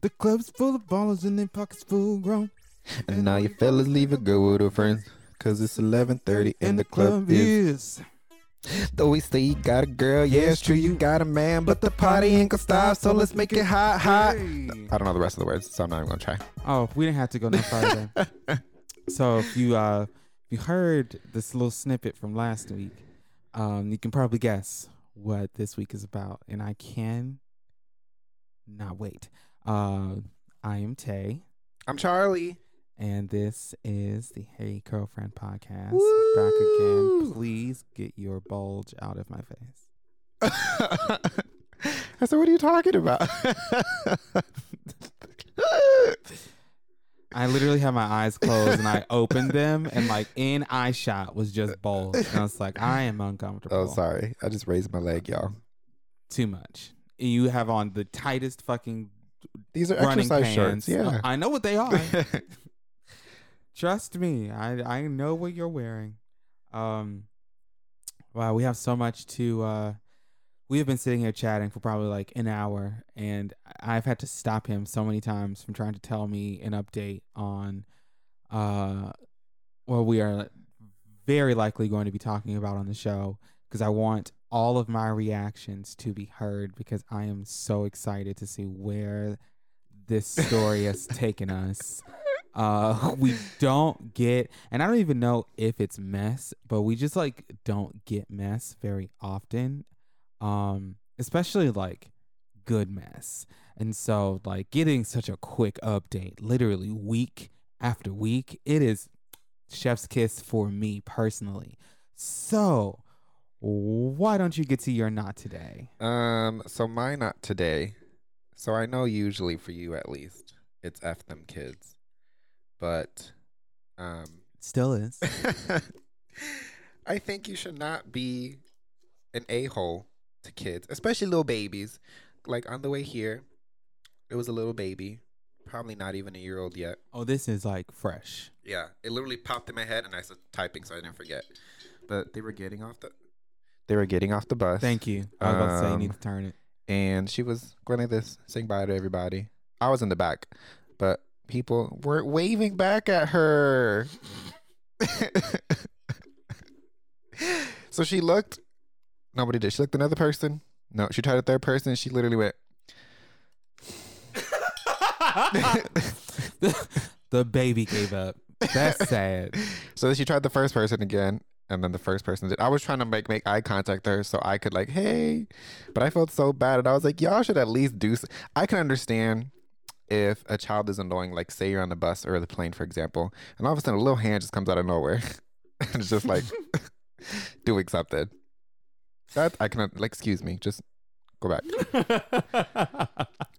The club's full of ballers and their pockets full grown. And now you fellas leave a girl with her friends. Cause it's 11.30 and the club is. Though we say you got a girl, yeah, it's true, you got a man, but the party ain't gonna stop, so let's make it hot, hot. Hey. I don't know the rest of the words, so I'm not even gonna try. Oh, we didn't have to go no further. so if you uh if you heard this little snippet from last week, um, you can probably guess what this week is about, and I can not wait. Uh, I am Tay, I'm Charlie. and this is the Hey Curlfriend podcast. Woo! Back again. Please get your bulge out of my face. I said, what are you talking about? I literally had my eyes closed and I opened them, and like in eye shot was just bulge, and I was like, I am uncomfortable. oh, sorry. I just raised my leg, y'all. too much. You have on the tightest fucking These are exercise pants. shirts. Yeah. I know what they are. Trust me, I I know what you're wearing. Um, wow, we have so much to. uh We have been sitting here chatting for probably like an hour, and I've had to stop him so many times from trying to tell me an update on, uh, what we are very likely going to be talking about on the show because I want all of my reactions to be heard because I am so excited to see where this story has taken us. Uh, we don't get, and I don't even know if it's mess, but we just like don't get mess very often. Um, especially like good mess. And so, like, getting such a quick update, literally week after week, it is chef's kiss for me personally. So, why don't you get to your not today? Um, so my not today. So I know usually for you at least, it's F them kids. But um Still is. I think you should not be an a hole to kids, especially little babies. Like on the way here, it was a little baby, probably not even a year old yet. Oh, this is like fresh. Yeah, it literally popped in my head, and I was typing, so I didn't forget. But they were getting off the, they were getting off the bus. Thank you. I was about to say you need Um, to turn it. and she was going like this, saying bye to everybody. I was in the back, but people were waving back at her. so she looked. Nobody did. She looked another person. No, she tried a third person. She literally went. the, the baby gave up. That's sad. So then she tried the first person again, and then the first person did. I was trying to make make eye contact her so I could like, hey, but I felt so bad, and I was like, y'all should at least do. I can understand if a child is annoying, like say you're on the bus or the plane, for example, and all of a sudden a little hand just comes out of nowhere, and it's just like doing something. That I can like, excuse me, just go back.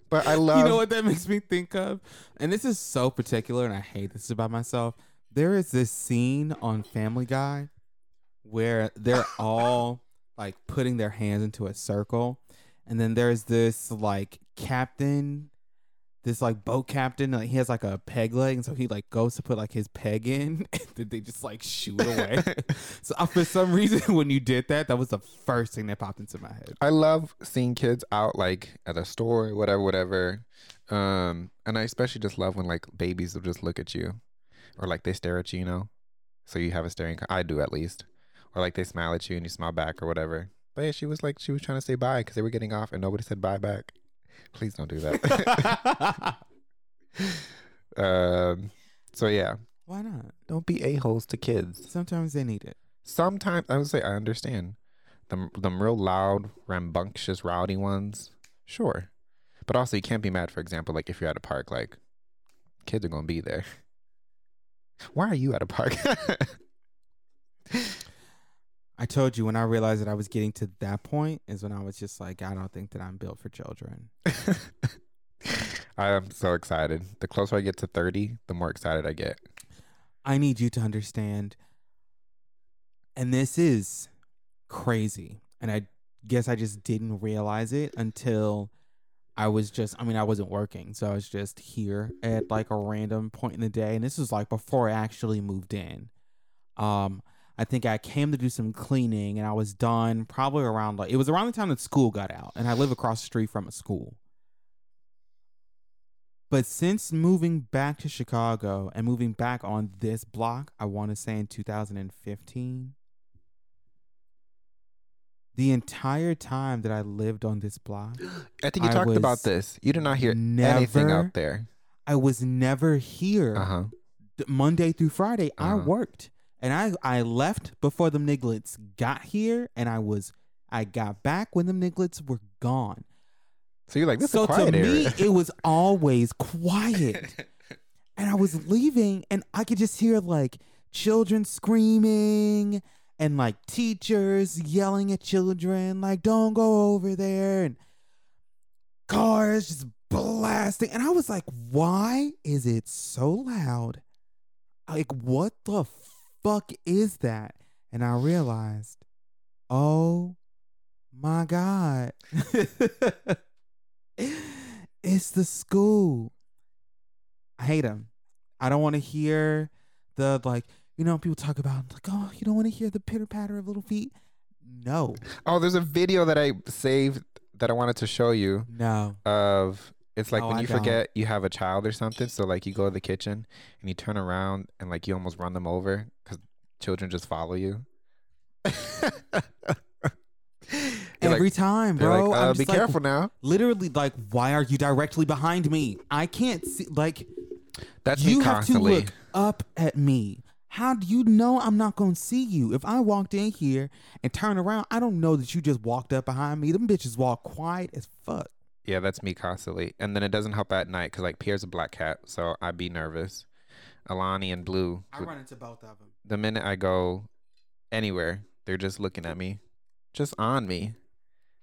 But I love. you know what that makes me think of? And this is so particular, and I hate this about myself. There is this scene on Family Guy where they're all like putting their hands into a circle, and then there's this like captain, this like boat captain. Like he has like a peg leg, and so he like goes to put like his peg in, and then they just like shoot away. so uh, for some reason, when you did that, that was the first thing that popped into my head. I love seeing kids out like at a store, whatever, whatever. Um, and I especially just love when like babies will just look at you, or like they stare at you, you know. So you have a staring. I do at least, or like they smile at you and you smile back or whatever. But yeah, she was like she was trying to say bye because they were getting off and nobody said bye back. Please don't do that. um, so yeah, Why not? don't be a holes to kids. Sometimes they need it. Sometimes I would say I understand them them real loud, rambunctious, rowdy ones. Sure, but also you can't be mad. For example, like if you're at a park, like kids are gonna be there. Why are you at a park? Told you when I realized that I was getting to that point is when I was just like, I don't think that I'm built for children. I am so excited. The closer I get to thirty, the more excited I get. I need you to understand, and this is crazy. And I guess I just didn't realize it until I was just, I mean, I wasn't working. So I was just here at like a random point in the day. And this was like before I actually moved in. Um, I think I came to do some cleaning and I was done probably around like, it was around the time that school got out. And I live across the street from a school. But since moving back to Chicago and moving back on this block, I want to say in 2015, the entire time that I lived on this block, I think you I talked about this. You did not hear anything out there. I was never here. Uh huh. Monday through Friday, I Uh-huh. worked, and I I left before the Niglets got here, and I was I got back when the Niglets were gone. So you're like, this so is quiet to me, it was always quiet, and I was leaving, and I could just hear like children screaming and like teachers yelling at children, like "Don't go over there," and cars just blasting, and I was like, "Why is it so loud?" like what the fuck is that? And i realized oh my god. It's the school. I hate them i don't want to hear the like you know people talk about like oh you don't want to hear the pitter patter of little feet. No. Oh, there's a video that I saved that I wanted to show you no. of it's like Oh, when I you don't. forget you have a child or something. So like you go to the kitchen and you turn around and like you almost run them over because children just follow you. Every like, time bro like, I'm uh, be like, careful now. literally like why are you directly behind me i can't see like That's you have to look up at me. How do you know I'm not gonna see you? If I walked in here and turn around, I don't know that you just walked up behind me. Them bitches walk quiet as fuck. Yeah, that's me constantly. And then it doesn't help at night because like Pierre's a black cat, so I'd be nervous. Alani and Blue, would- run into both of them. the minute I go anywhere, they're just looking at me, just on me. And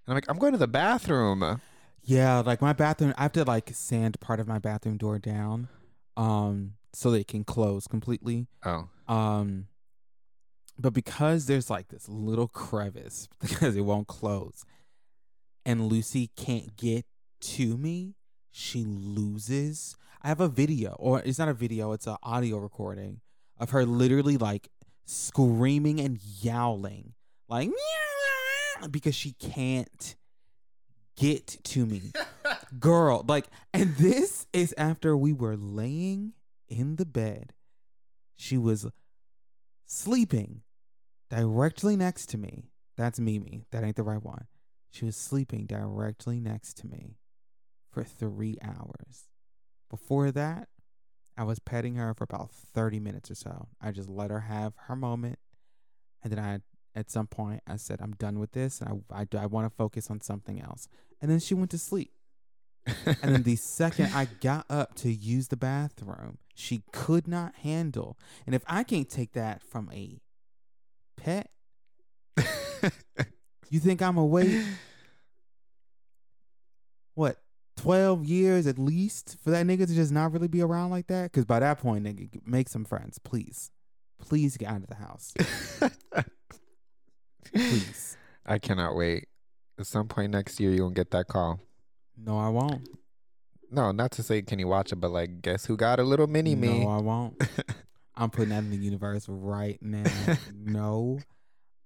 I'm like, I'm going to the bathroom. Yeah, like my bathroom, I have to like sand part of my bathroom door down, um, so they can close completely. Oh, Um, but because there's like this little crevice because it won't close, and Lucy can't get to me, she loses. I have a video, or it's not a video; it's an audio recording of her literally like screaming and yowling, like because she can't get to me. Girl like and this is after we were laying in the bed. She was sleeping directly next to me. That's mimi. That ain't the right one. She was sleeping directly next to me for three hours. Before that i was petting her for about 30 minutes or so. I just let her have her moment. And then i at some point i said i'm done with this. And i, I, I want to focus on something else. And then she went to sleep. And then the second I got up to use the bathroom, she could not handle. And if I can't take that from a pet, you think I'm gonna what twelve years at least for that nigga to just not really be around like that? Because by that point, nigga, make some friends, please. Please get out of the house, please. I cannot wait. At some point next year, you're gonna get that call. No, I won't. No, not to say can you watch it, but like, guess who got a little mini me? No, I won't. I'm putting that in the universe right now. no,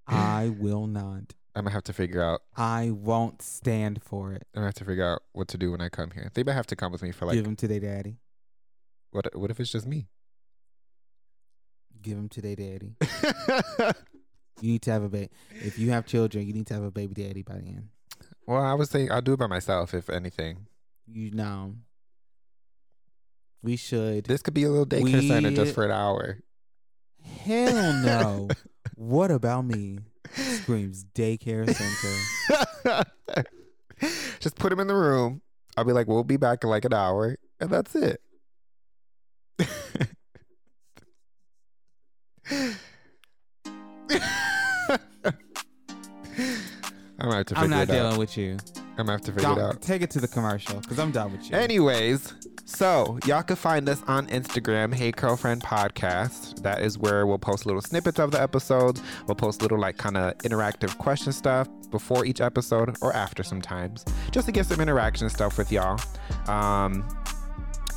I will not. I'm gonna have to figure out. I won't stand for it. I'm gonna have to figure out what to do when I come here. They might have to come with me for like. Give them to their daddy. What? What if it's just me? Give them to their daddy. You need to have a baby. If you have children, you need to have a baby daddy by the end. well, I was saying I'll do it by myself if anything. You know, we should. This could be a little daycare center We- just for an hour. Hell no. what about me? Screams daycare center. just put him in the room. I'll be like, we'll be back in like an hour, and that's it. I'm I'm not dealing out. with you. I'm gonna have to figure it Don't- out. take it to the commercial because I'm done with you. Anyways, so y'all can find us on Instagram, Hey Curlfriend Podcast. That is where we'll post little snippets of the episodes. We'll post little like kind of interactive question stuff before each episode or after sometimes, just to get some interaction stuff with y'all. Um,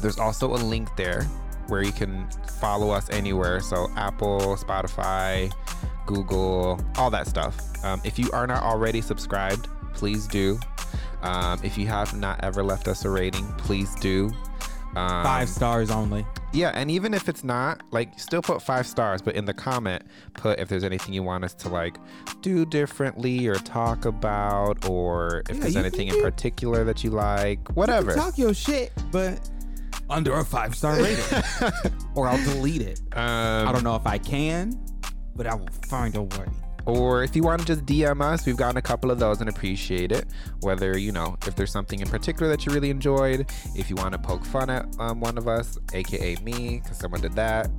there's also a link there where you can follow us anywhere. So Apple, Spotify, Google, all that stuff. Um, if you are not already subscribed, please do. Um, if you have not ever left us a rating, please do. Um, Five stars only. Yeah, and even if it's not, like, still put five stars, but in the comment, put if there's anything you want us to like do differently or talk about, or if Yeah, there's anything in particular that you like, whatever. Talk your shit, but under a five star rating, or I'll delete it. um, I don't know if I can, but I will find a way. Or if you want to just DM us, we've gotten a couple of those and appreciate it. Whether, you know, if there's something in particular that you really enjoyed, if you want to poke fun at um, one of us, aka me, because someone did that.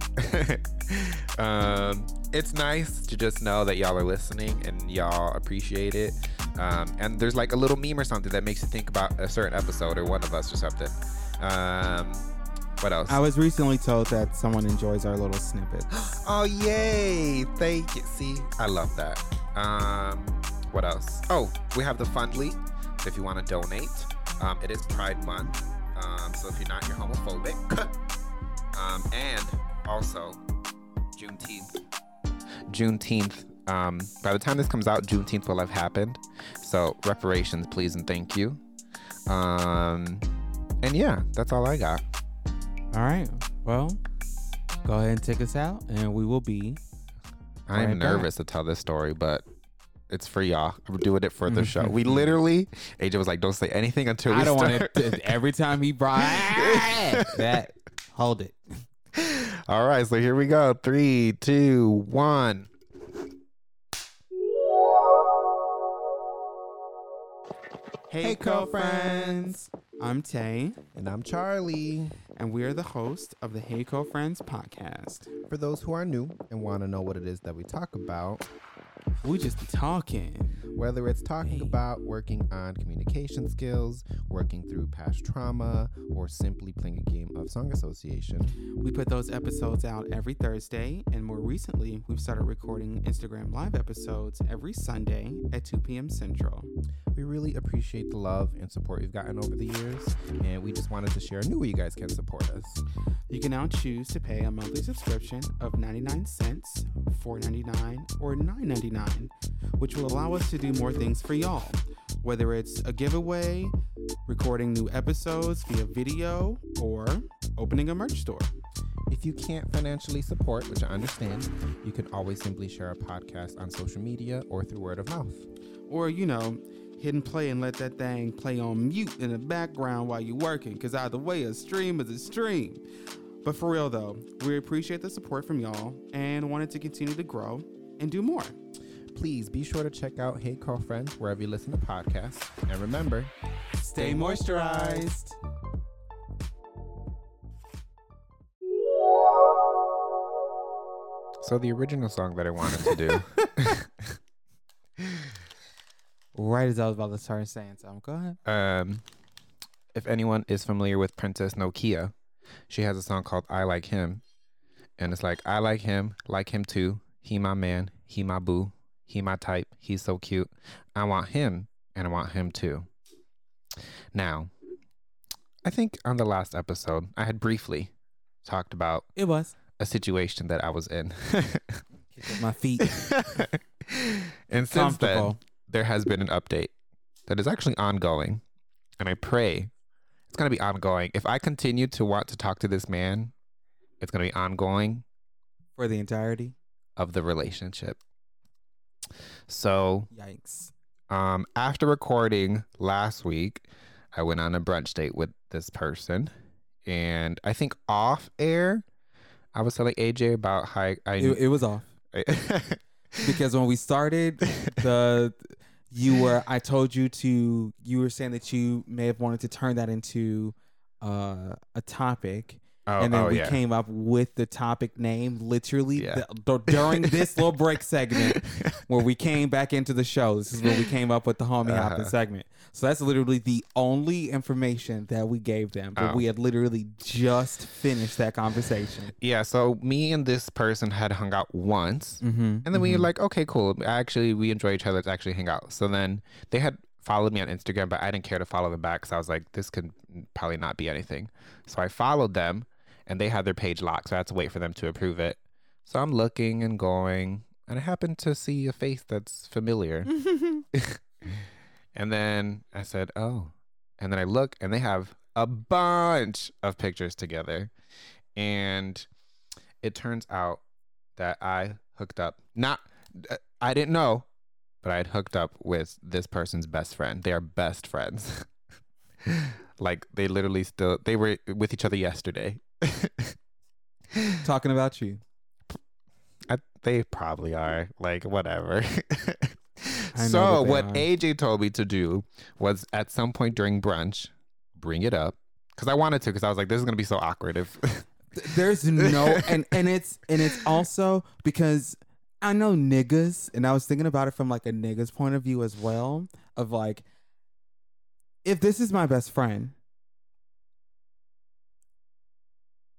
um, it's nice to just know that y'all are listening and y'all appreciate it. Um, and there's like a little meme or something that makes you think about a certain episode or one of us or something. Um, what else? I was recently told that someone enjoys our little snippets. Oh yay! Thank you. See, I love that. Um, what else? Oh, we have the Fundly. So if you want to donate, um, it is Pride Month. Um, so if you're not, you're homophobic. um, and also Juneteenth. Juneteenth. Um, by the time this comes out, Juneteenth will have happened. So reparations, please and thank you. Um, and yeah, that's all I got. All right. Well, go ahead and take us out, and we will be. I'm Right back. nervous to tell this story, but it's for y'all. I'm doing it for the show. We literally, AJ was like, "Don't say anything until we I don't want start." to. Every time he brought that, hold it. All right, so here we go. Three, two, one. Hey, hey Curlfriends. I'm Tay, And I'm Charlie. and we are the host of the Hey Curlfriends podcast. For those who are new and want to know what it is that we talk about, We just be talking. whether it's talking about working on communication skills, working through past trauma, or simply playing a game of song association, We put those episodes out every Thursday, and more recently, we've started recording Instagram Live episodes every Sunday at 2 p.m. Central. we really appreciate the love and support we've gotten over the years, and we just wanted to share a new way you guys can support us. You can now choose to pay a monthly subscription of 99 cents, $4.99, or $9.99, which will allow us to do more things for y'all. Whether it's a giveaway, recording new episodes via video, or opening a merch store. If you can't financially support, which I understand, you can always simply share a podcast on social media or through word of mouth. Or, you know, hit and play and let that thing play on mute in the background while you're working, because either way, a stream is a stream. But for real though, we appreciate the support from y'all and wanted to continue to grow and do more. Please be sure to check out Hey Curlfriends wherever you listen to podcasts. And remember, Stay moisturized. So the original song that I wanted to do. Right as I was about to start saying something, go ahead. um, if anyone is familiar with Princess Nokia, she has a song called "I Like Him," and it's like I like him, like him too. He my man, he my boo, he my type. He's so cute. I want him, and I want him too. Now, I think on the last episode, I had briefly talked about It was. a situation that I was in. My feet. and since then, there has been an update that is actually ongoing. And I pray it's going to be ongoing. If I continue to want to talk to this man, it's going to be ongoing For the entirety. of the relationship. So, Yikes. um, after recording last week, I went on a brunch date with this person. And I think off air, I was telling AJ about how I. I It, it was off. Because when we started, the you were I told you to you were saying that you may have wanted to turn that into uh, a topic. Oh, and then oh, we yeah. came up with the topic name literally Yeah. th- th- during this little break segment where we came back into the show. This is where we came up with the homie hopping Uh-huh. segment. So that's literally the only information that we gave them. But Oh. we had literally just finished that conversation. Yeah, so me and this person had hung out once. Mm-hmm. And then we were like, okay, cool. Actually, we enjoy each other. Let's actually hang out. So then they had followed me on Instagram, but I didn't care to follow them back because I was like, this could probably not be anything. So I followed them and they had their page locked. So I had to wait for them to approve it. So I'm looking and going, and I happened to see a face that's familiar. and then I said, oh. And then I look and they have a bunch of pictures together. And it turns out that I hooked up, not, uh, I didn't know, but I had hooked up with this person's best friend. They are best friends. like they literally still, they were with each other yesterday. Talking about you. I, they probably are. Like, whatever. So, what are. AJ told me to do was at some point during brunch, bring it up. Because I wanted to, because I was like, this is going to be so awkward if. There's no and and it's and it's also because I know niggas and I was thinking about it from like a nigga's point of view as well of like if this is my best friend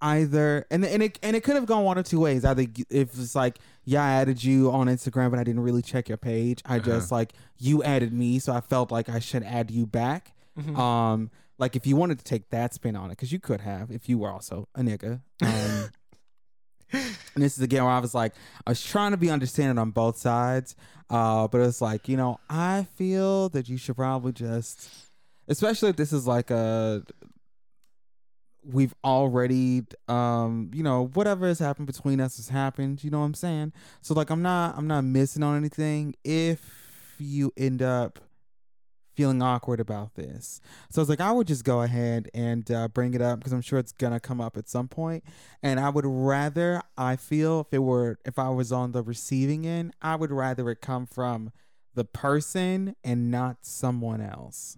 either and and it and it could have gone one or two ways either if it's like yeah I added you on Instagram but I didn't really check your page I Uh-huh. just like you added me so I felt like I should add you back Mm-hmm. um, like if you wanted to take that spin on it, because you could have if you were also a nigga. Um, and this is again where I was like, I was trying to be understanding on both sides, uh, but it's like you know, I feel that you should probably just, especially if this is like a, we've already, um, you know, whatever has happened between us has happened. You know what I'm saying? So like, I'm not, I'm not missing on anything. If you end up feeling awkward about this. So I was like, I would just go ahead and uh, bring it up because I'm sure it's gonna come up at some point. And I would rather, I feel, if it were, if I was on the receiving end, I would rather it come from the person and not someone else.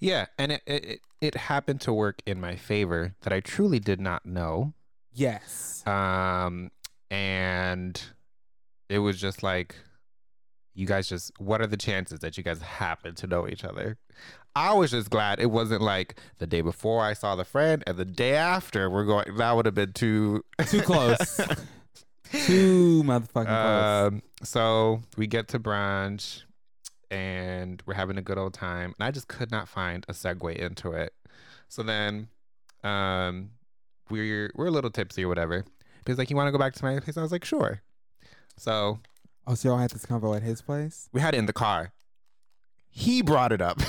Yeah. And it, it, it- happened to work in my favor that I truly did not know. Yes. Um, and it was just like, you guys just, what are the chances that you guys happen to know each other? I was just glad it wasn't like the day before I saw the friend and the day after we're going, that would have been too, Too close. Too motherfucking close. Um, so we get to brunch and we're having a good old time. And I just could not find a segue into it. So then um we're we're a little tipsy or whatever. He's like, You wanna go back to my place? I was like, Sure. So Oh, so y'all had this convo at his place? we had it in the car. He brought it up.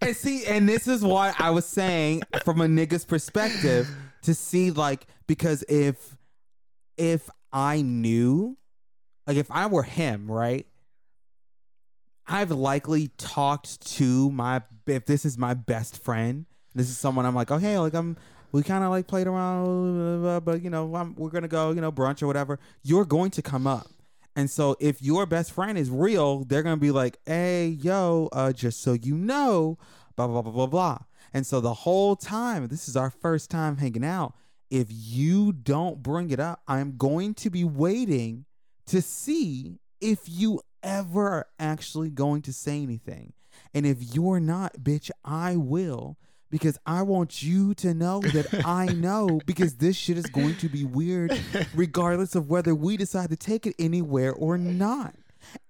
And see, and this is why I was saying from a nigga's perspective to see like because if if I knew like if I were him, right? I've likely talked to my if this is my best friend, this is someone I'm like, oh hey, like I'm we kind of like played around, but you know, I'm, we're gonna go, you know, brunch or whatever. You're going to come up, and so if your best friend is real, they're gonna be like, hey, yo, uh, just so you know, blah blah blah blah blah. And so the whole time, this is our first time hanging out. If you don't bring it up, I'm going to be waiting to see if you ever are actually going to say anything. And if you're not, bitch, I will. Because I want you to know that I know because this shit is going to be weird regardless of whether we decide to take it anywhere or not.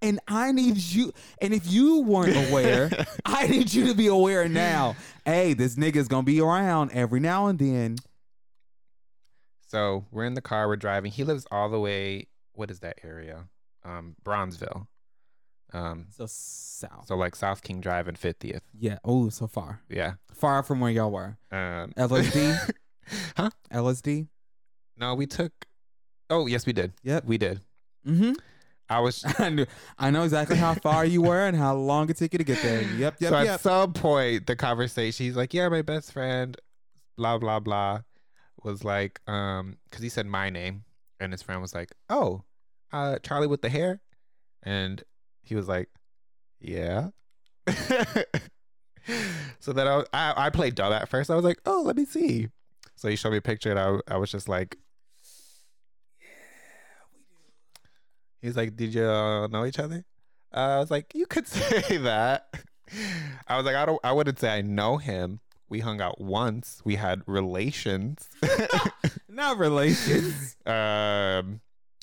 And I need you, and if you weren't aware, I need you to be aware now. Hey, this nigga's gonna be around every now and then. so we're in the car, we're driving. He lives all the way what is that area? Um, Bronzeville. Um, So south. so like South King Drive and 50th. Yeah. Oh, so far. Yeah. Far from where y'all were. Um, LSD? huh? LSD? No, we took. Oh, yes, we did. Yep. We did. Mm-hmm. I was. I knew I know exactly how far you were and how long it took you to get there. Yep, yep, so at some point, the conversation, he's like, "Yeah, my best friend, blah blah blah," was like, um, because he said my name, and his friend was like, "Oh, uh, Charlie with the hair," and he was like, "Yeah." so then I, was- I I played dumb at first. I was like, "Oh, let me see." So he showed me a picture, and I I was just like. Yeah. He's like, "Did you uh, know each other?" Uh, I was like, "You could say that." I was like, "I don't. I wouldn't say I know him. We hung out once. We had relations." Not relations. um,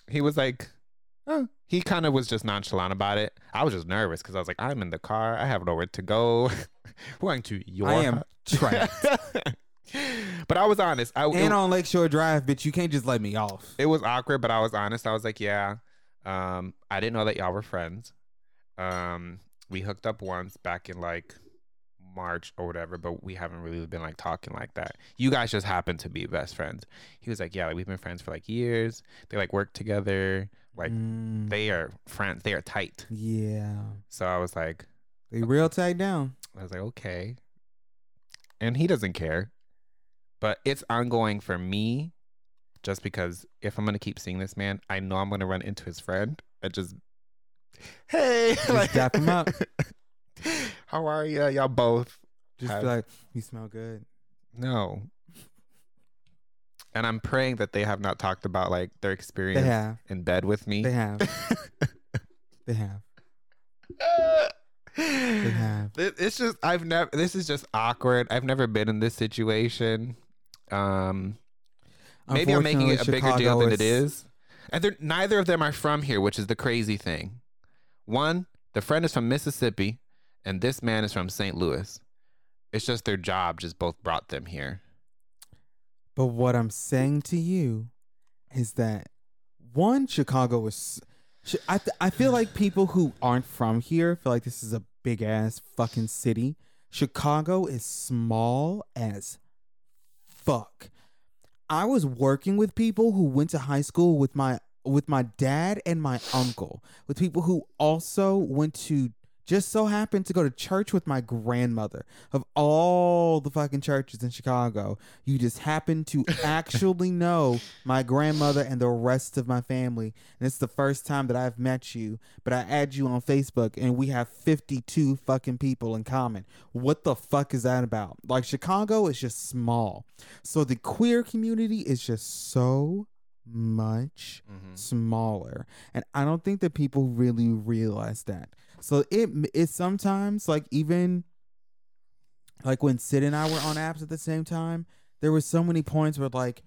he was like, oh. he kind of was just nonchalant about it. I was just nervous because I was like, "I'm in the car. I have nowhere to go. We're going to your." I am trapped. but I was honest. I, and it, on Lakeshore Drive, bitch, you can't just let me off. it was awkward, but I was honest. I was like, "Yeah." Um, I didn't know that y'all were friends. Um, we hooked up once back in like March or whatever, but we haven't really been like talking like that. You guys just happen to be best friends. He was like, yeah, like, we've been friends for like years. They like work together. Like Mm, they are friends. They are tight. yeah, So I was like, they real tight down. I was like, okay. And he doesn't care. But it's ongoing for me just because if I'm gonna keep seeing this man, I know I'm gonna run into his friend and just Hey Just dap him up. How are you? Y'all both. Just Have- be like, you smell good. No. And I'm praying that they have not talked about like their They experience have. in bed with me. They have. They have. They have. It- It's just I've never. This is just awkward. I've never been in this situation. Um, maybe I'm making it a Unfortunately, bigger deal Chicago than it is. And they're neither of them are from here, which is the crazy thing. One, the friend is from Mississippi, and this man is from St. Louis. It's just their job just both brought them here. But what I'm saying to you is that one, Chicago is. I I feel like people who aren't from here feel like this is a big ass fucking city. Chicago is small as fuck. I was working with people who went to high school with my with my dad and my uncle, with people who also went to just so happened to go to church with my grandmother. Of all the fucking churches in Chicago, you just happen to actually know my grandmother and the rest of my family. And it's the first time that I've met you, but I add you on Facebook and we have 52 fucking people in common. What the fuck is that about? Like Chicago is just small. So the queer community is just so much mm-hmm. smaller and i don't think that people really realize that so it it sometimes like even like when sid and i were on apps at the same time there were so many points where like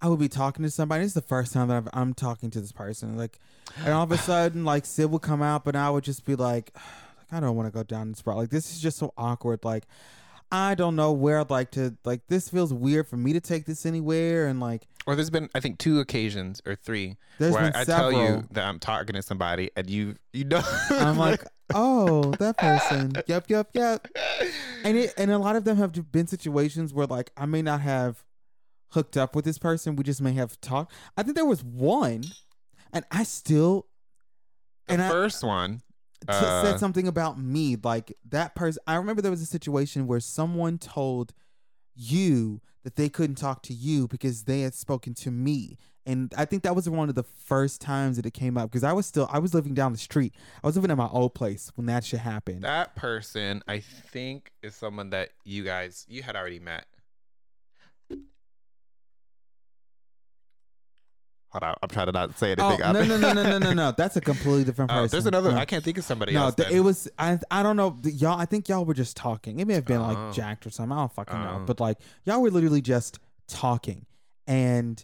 i would be talking to somebody. It's the first time that I've, i'm talking to this person. Like and all of a sudden like sid would come out but i would just be like like i don't want to go down this route like this is just so awkward. Like i don't know where i'd like to like this feels weird for me to take this anywhere and like Or there's been I think two occasions or three there's where I, I tell you that I'm talking to somebody and you you know I'm like, oh, that person. Yep, yep, yep. And it and a lot of them have been situations where like I may not have hooked up with this person. We just may have talked. I think there was one, and I still the and I- first one. Uh, said something about me. Like that person. I remember there was a situation where someone told you that they couldn't talk to you because they had spoken to me. And I think that was one of the first times that it came up because I was still I was living down the street. I was living at my old place when that shit happened. That person, I think, is someone that you guys you had already met. Hold on, I'm trying to not say Oh anything. out no no no no no no no! That's a completely different Oh, person. there's another. No. I can't think of somebody No, else. th- it was I. I don't know. Y'all, I think y'all were just talking. It may have been Oh. like jacked or something. I don't fucking know. Oh. But like y'all were literally just talking, and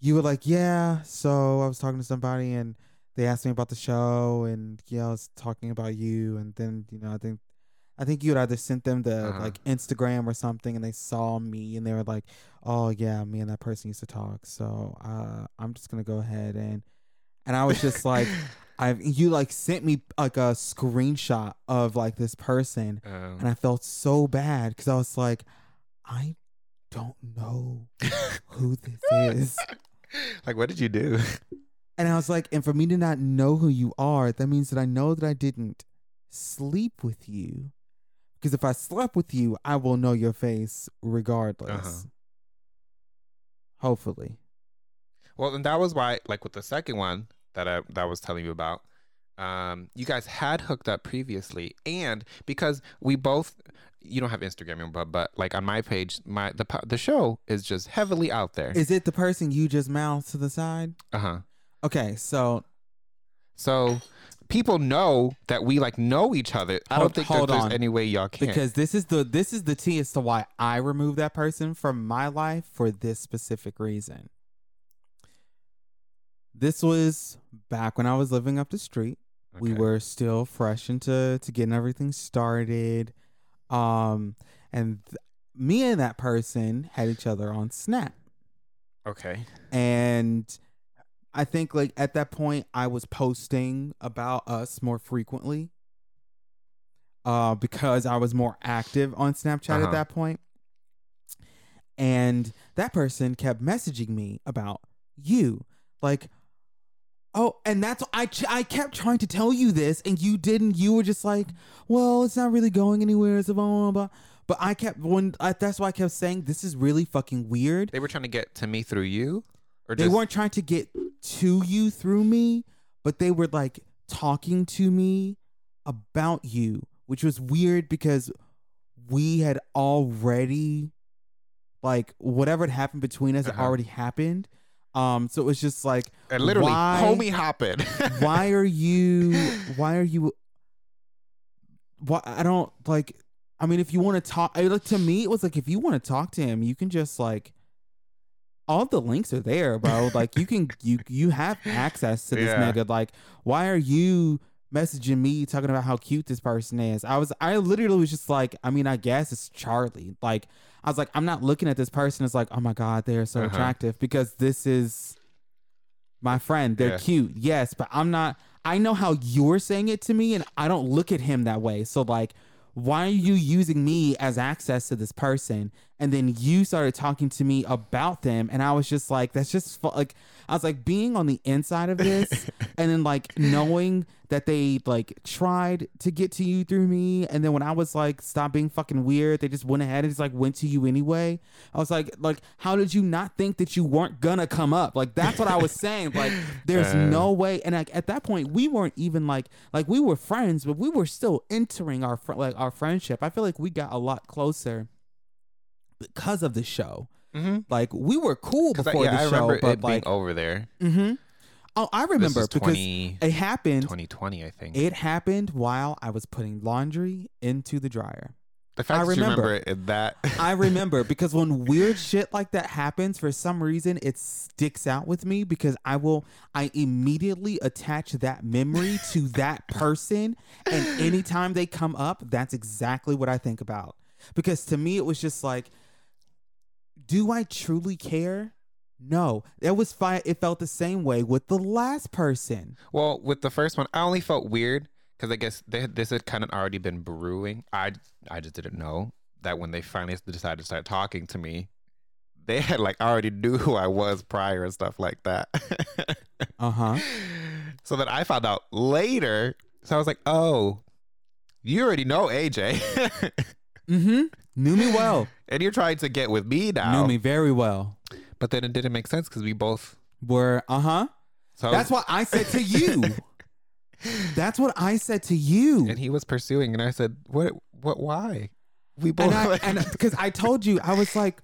you were like, "Yeah." So I was talking to somebody, and they asked me about the show, and yeah, I was talking about you, and then you know, I think. I think you had either sent them the Uh-huh. like Instagram or something, and they saw me, and they were like, "Oh yeah, me and that person used to talk." So uh, I'm just gonna go ahead and, and I was just like, I you like sent me like a screenshot of like this person Um, and I felt so bad because I was like, I don't know who this is. like, what did you do? And I was like, and for me to not know who you are, that means that I know that I didn't sleep with you. Because if I slept with you, I will know your face regardless. Uh-huh. Hopefully. Well, and that was why, like with the second one that I that I was telling you about, um, you guys had hooked up previously, and because we both, you don't have Instagram, but but like on my page, my the the show is just heavily out there. Is it the person you just mouthed to the side? Uh huh. Okay, so So people know that we like know each other. I don't think that hold there's on. any way y'all can. because this is the this is the tea as to why I removed that person from my life for this specific reason. This was back when I was living up the street. We were still fresh into to getting everything started. Um and th- me and that person had each other on Snap. okay. And I think like at that point I was posting about us more frequently. uh, because I was more active on Snapchat Uh-huh. at that point. And that person kept messaging me about you. Like, oh, and that's I ch- I kept trying to tell you this, and you didn't. You were just like, well, it's not really going anywhere. So blah blah blah. But I kept when I, that's why I kept saying this is really fucking weird. They were trying to get to me through you, or They just, weren't trying to get to you through me, but they were like talking to me about you, which was weird because we had already like whatever had happened between us had Uh-huh. already happened. Um, so it was just like, and literally why- homie hopping. why are you? Why are you? Why I don't like. I mean, if you want to talk, I, like to me, it was like if you want to talk to him, you can just like. All the links are there, bro. Like you can you you have access to this Yeah. nigga. Like, why are you messaging me talking about how cute this person is? I was I literally was just like, I mean, I guess it's Charlie. Like, I was like, I'm not looking at this person as like, oh my god, they're so Uh-huh. attractive because this is my friend. They're Yeah. cute, yes, but I'm not. I know how you're saying it to me, and I don't look at him that way. So like, why are you using me as access to this person? And then you started talking to me about them, and I was just like, that's just fu- like, I was like being on the inside of this, and then like knowing that they like tried to get to you through me, and then when I was like, stop being fucking weird, they just went ahead and just like went to you anyway. I was like, like, how did you not think that you weren't gonna come up? Like that's what I was saying. Like, there's no way. And like at that point, we weren't even like like we were friends, but we were still entering our fr- like our friendship. I feel like we got a lot closer because of the show. mm-hmm. Like we were cool before yeah, the I show, but it being like, over there. hmm oh, I remember was because 20, it happened. 2020, I think. It happened while I was putting laundry into the dryer. the fact I remember. remember it, that I remember because when weird shit like that happens, for some reason it sticks out with me because I will I immediately attach that memory to that person and anytime they come up, that's exactly what I think about. Because to me it was just like do I truly care? No. It was fine. It felt the same way with the last person. Well, with the first one, I only felt weird because I guess they, this had kind of already been brewing. I I just didn't know that when they finally decided to start talking to me, they had like already knew who I was prior and stuff like that. Uh-huh. So that I found out later. So I was like, oh, you already know AJ, Mm-hmm. Knew me well. and you're trying to get with me now. Knew me very well. But then it didn't make sense because we both. Were uh-huh. So That's what I said to you. That's what I said to you. and he was pursuing, and I said, "What? What? Why?" We both. And I and because I told you, I was like,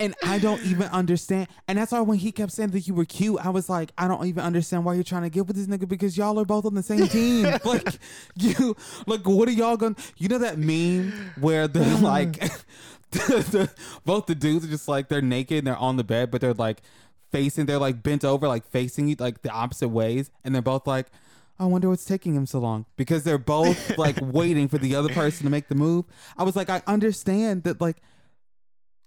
and I don't even understand. And that's why when he kept saying that you were cute, I was like, I don't even understand why you're trying to get with this nigga because y'all are both on the same team. like you, like what are y'all gonna? You know that meme where the uh-huh. like, the, the, both the dudes are just like they're naked and they're on the bed, but they're like facing, they're like bent over, like facing you like the opposite ways, and they're both like. I wonder what's taking him so long because they're both like waiting for the other person to make the move. I was like, I understand that, like,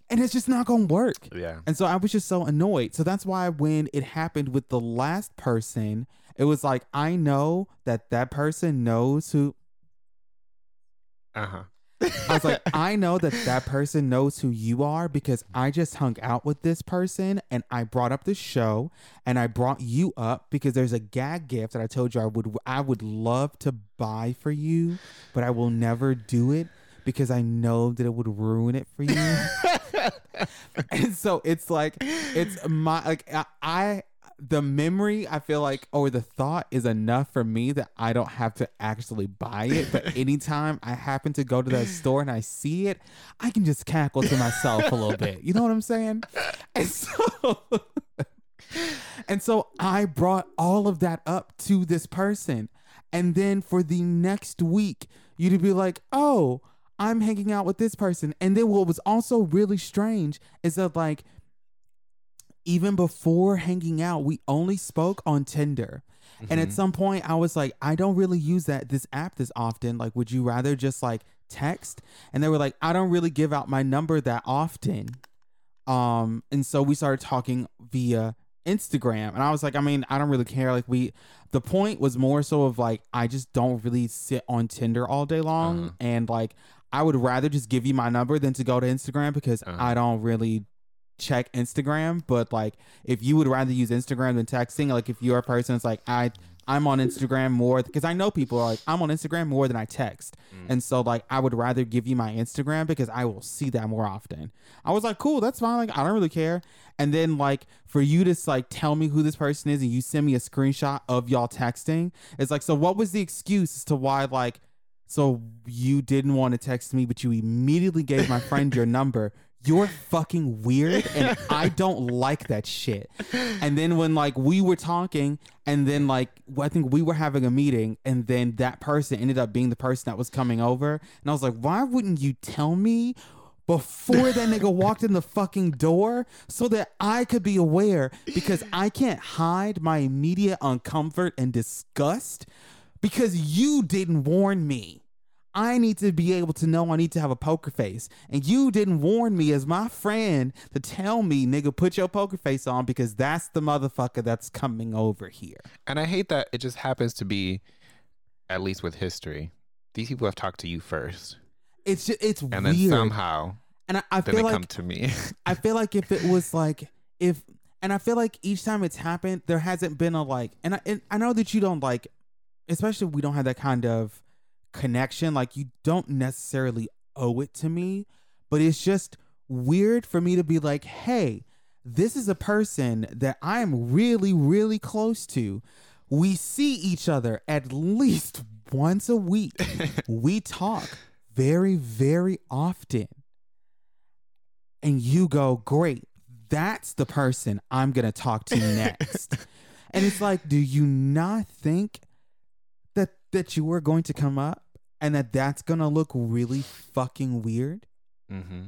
and it's just not gonna work. yeah. And so I was just so annoyed. So that's why when it happened with the last person, it was like I know that that person knows who. Uh huh. I was like, I know that that person knows who you are because I just hung out with this person and I brought up the show and I brought you up because there's a gag gift that I told you I would I would love to buy for you, but I will never do it because I know that it would ruin it for you. and so it's like it's my like I, I the memory I feel like or the thought is enough for me that I don't have to actually buy it. But anytime I happen to go to that store and I see it, I can just cackle to myself a little bit. You know what I'm saying? And so and so I brought all of that up to this person. And then for the next week, you'd be like, oh, I'm hanging out with this person. And then what was also really strange is that, like, even before hanging out, we only spoke on Tinder. And at Mhm. some point, I was like, I don't really use that this app this often. Like, would you rather just like text? And they were like, I don't really give out my number that often. Um, and so we started talking via Instagram. And I was like, I mean, I don't really care. Like we the point was more so of like I just don't really sit on Tinder all day long Uh-huh. and like I would rather just give you my number than to go to Instagram because Uh-huh. I don't really check Instagram. But like if you would rather use Instagram than texting, like if you're a person that's like I I'm on Instagram more because I know people are like I'm on Instagram more than I text. Mm. And so like I would rather give you my Instagram because I will see that more often. I was like, cool, that's fine. Like I don't really care. And then like for you to like tell me who this person is and you send me a screenshot of y'all texting, it's like, so what was the excuse as to why like so you didn't want to text me, but you immediately gave my friend your number. You're fucking weird and I don't like that shit. And then when like we were talking and then like I think we were having a meeting and then that person ended up being the person that was coming over and I was like, "Why wouldn't you tell me before that nigga walked in the fucking door so that I could be aware because I can't hide my immediate uncomfort and disgust because you didn't warn me. I need to be able to know I need to have a poker face. And you didn't warn me as my friend to tell me, nigga, put your poker face on because that's the motherfucker that's coming over here. And I hate that it just happens to be, at least with history, these people have talked to you first, It's just, it's and weird. then somehow and I, I then feel like come to me. I feel like if it was like if and I feel like each time it's happened, there hasn't been a like and I and I know that you don't like especially if we don't have that kind of connection, like you don't necessarily owe it to me, but it's just weird for me to be like, hey, this is a person that I'm really, really close to. We see each other at least once a week. we talk very, very often and you go, great, that's the person I'm going to talk to next. and it's like, do you not think that you are going to come up and that that's going to look really fucking weird? mm-hmm.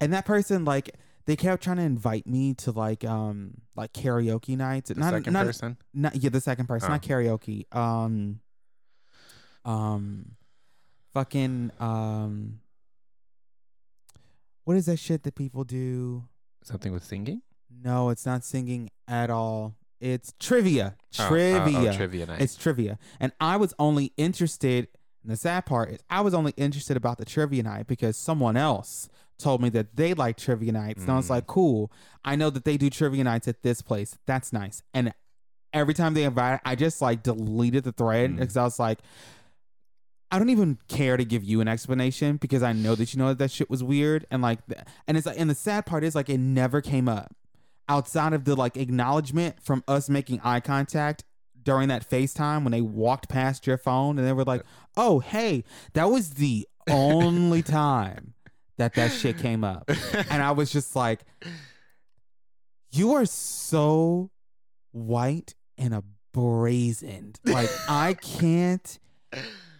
And that person like they kept trying to invite me to like um like karaoke nights. The not second not, person. not yeah, the second person, Oh. not karaoke. Um um fucking um what is that shit that people do? Something with singing. No, it's not singing at all. It's trivia. Oh, uh, Trivia. oh, trivia night. It's trivia. And I was only interested, and the sad part is I was only interested about the trivia night because someone else told me that they like trivia nights. And I was Mm. like, cool. I know that they do trivia nights at this place. That's nice. And every time they invite, I just like deleted the thread Mm. because I was like, I don't even care to give you an explanation because I know that you know that that shit was weird and like, and it's like, and the sad part is like it never came up outside of the like acknowledgement from us making eye contact during that FaceTime when they walked past your phone and they were like, "Oh, hey, that was the only time that that shit came up." And I was just like, "You are so white and brazened. Like I can't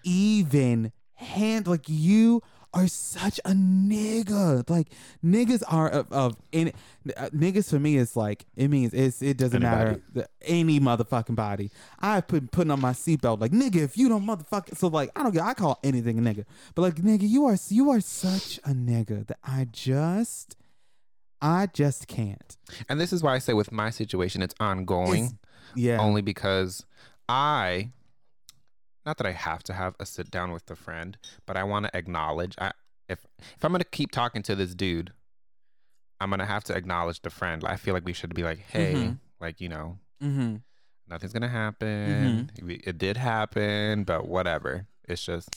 even hand like you are such a nigga. Like niggas are of, of any uh, niggas for me is like it means it's it doesn't matter the, any motherfucking body. I've been putting on my seatbelt like nigga if you don't motherfucking so like I don't get I call anything a nigga. But like nigga you are you are such a nigga that I just I just can't. and this is why I say with my situation, it's ongoing. Yeah. only because I, not that I have to have a sit down with the friend, but I want to acknowledge. I if if I'm gonna keep talking to this dude, I'm gonna have to acknowledge the friend. I feel like we should be like, hey, Mhm. like you know, mm-hmm. nothing's gonna happen. We- It did happen, but whatever. It's just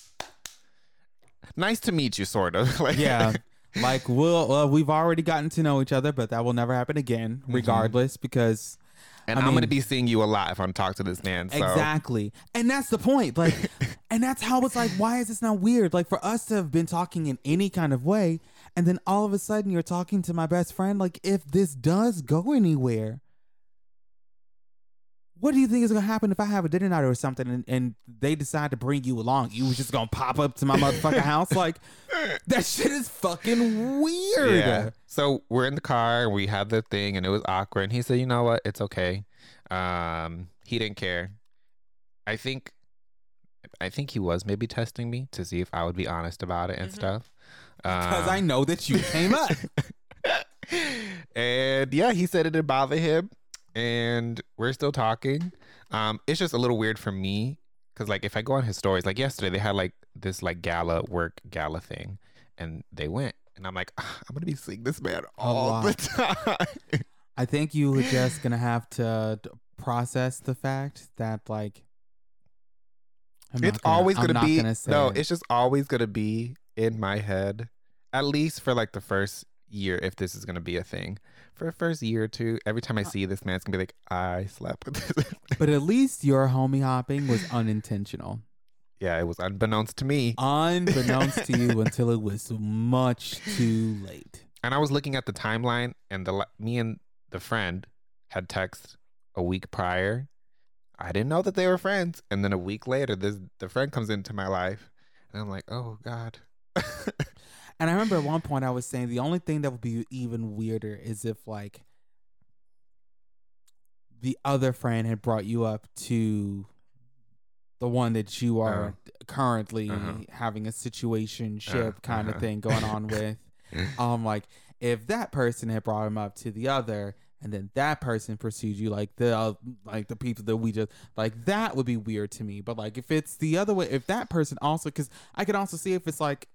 nice to meet you, sort of. like Yeah. like we'll well, we've already gotten to know each other, but that will never happen again, Mhm. regardless, because and I am gonna be seeing you a lot if I'm talking to this man. So. Exactly. And that's the point. Like and that's how it's like, why is this not weird? Like for us to have been talking in any kind of way, and then all of a sudden you're talking to my best friend, like if this does go anywhere, what do you think is gonna happen if I have a dinner night or something and, and they decide to bring you along? You was just gonna pop up to my motherfucking house? Like that shit is fucking weird. Yeah. So we're in the car and we had the thing and it was awkward. And he said, you know what? It's okay. Um, he didn't care. I think, I think he was maybe testing me to see if I would be honest about it and stuff. Because Um, I know that you came up. and yeah, he said it didn't bother him. And we're still talking. Um, it's just a little weird for me because like if I go on his stories, like yesterday they had like this like gala work gala thing, and they went, and I'm like, "Ah, I'm gonna be seeing this man all the time. I think you were just gonna have to process the fact that like I'm it's gonna- always I'm gonna be gonna no. it. It's just always gonna be in my head, at least for like the first year, if this is gonna be a thing. For the first year or two, every time I Uh, see this man, it's gonna be like, I slept with this. but at least your homie hopping was unintentional, yeah, it was unbeknownst to me. unbeknownst to you until it was much too late. and I was looking at the timeline, and the me and the friend had text a week prior. I didn't know that they were friends, and then a week later, this the friend comes into my life, and I'm like, oh god. And I remember at one point I was saying the only thing that would be even weirder is if like the other friend had brought you up to the one that you are currently Uh-huh. having a situation ship Uh, kind of uh-huh. thing going on with. um like if that person had brought him up to the other and then that person pursued you like the uh, like the people that we just like that would be weird to me but like if it's the other way if that person also because i could also see if it's like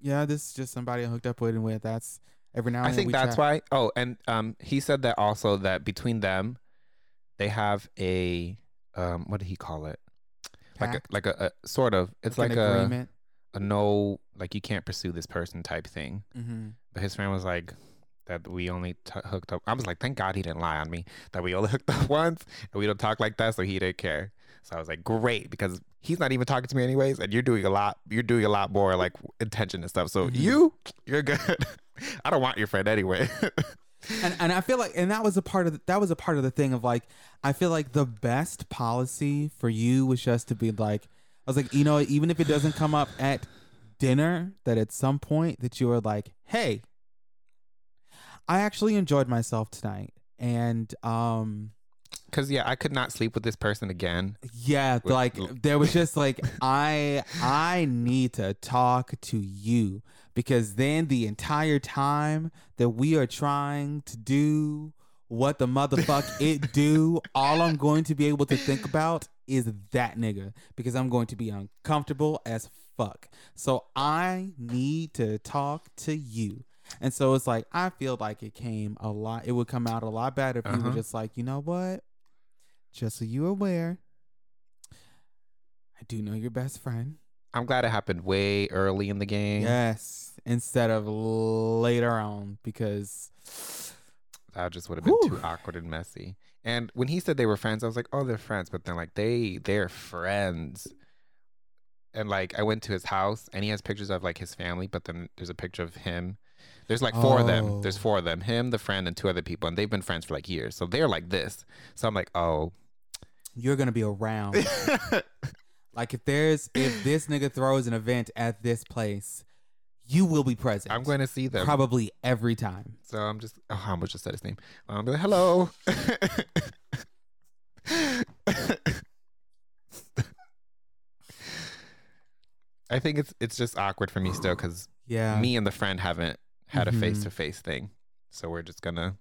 yeah this is just somebody i hooked up with and with that's every now and I think that's chat. why. Oh, and um, he said that also that between them, they have a um, what did he call it? Like a, like a, a sort of. It's Like like, an a agreement a no, like you can't pursue this person type thing. mm-hmm. But his friend was like that we only t- hooked up. I was like, thank God he didn't lie on me. That we only hooked up once and we don't talk like that, so he didn't care. So I was like, great, because he's not even talking to me anyways, and you're doing a lot. You're doing a lot more like attention and stuff. So Mhm. you, you're good. I don't want your friend anyway. and and I feel like and that was a part of the, that was a part of the thing of like I feel like the best policy for you was just to be like I was like you know even if it doesn't come up at dinner that at some point that you are like hey I actually enjoyed myself tonight and um Because yeah, I could not sleep with this person again. yeah With- like there was just like I I need to talk to you because then the entire time that we are trying to do what the motherfuck it do, all I'm going to be able to think about is that nigga because I'm going to be uncomfortable as fuck. So I need to talk to you. And so it's like I feel like it came a lot. It would come out a lot better if you were Uh-huh. just like, you know what? Just so you're aware, I do know your best friend. I'm glad it happened way early in the game. Yes, instead of later on because That just would have been too awkward and messy. And when he said they were friends, I was like, oh, they're friends. But then like they they're friends. And like I went to his house and he has pictures of like his family, but then there's a picture of him. There's like four of them. Oh. There's Oh. four of them. Him, the friend, and two other people. And they've been friends for like years. So they're like this. So I'm like, oh. you're gonna be around. like if there's if this nigga throws an event at this place, you will be present. I'm going to see them. probably every time. So I'm just, oh, I almost just said his name. Um, I'm be like, hello. I think it's it's just awkward for me still because Yeah. me and the friend haven't had a Mhm. face to face thing, so we're just gonna.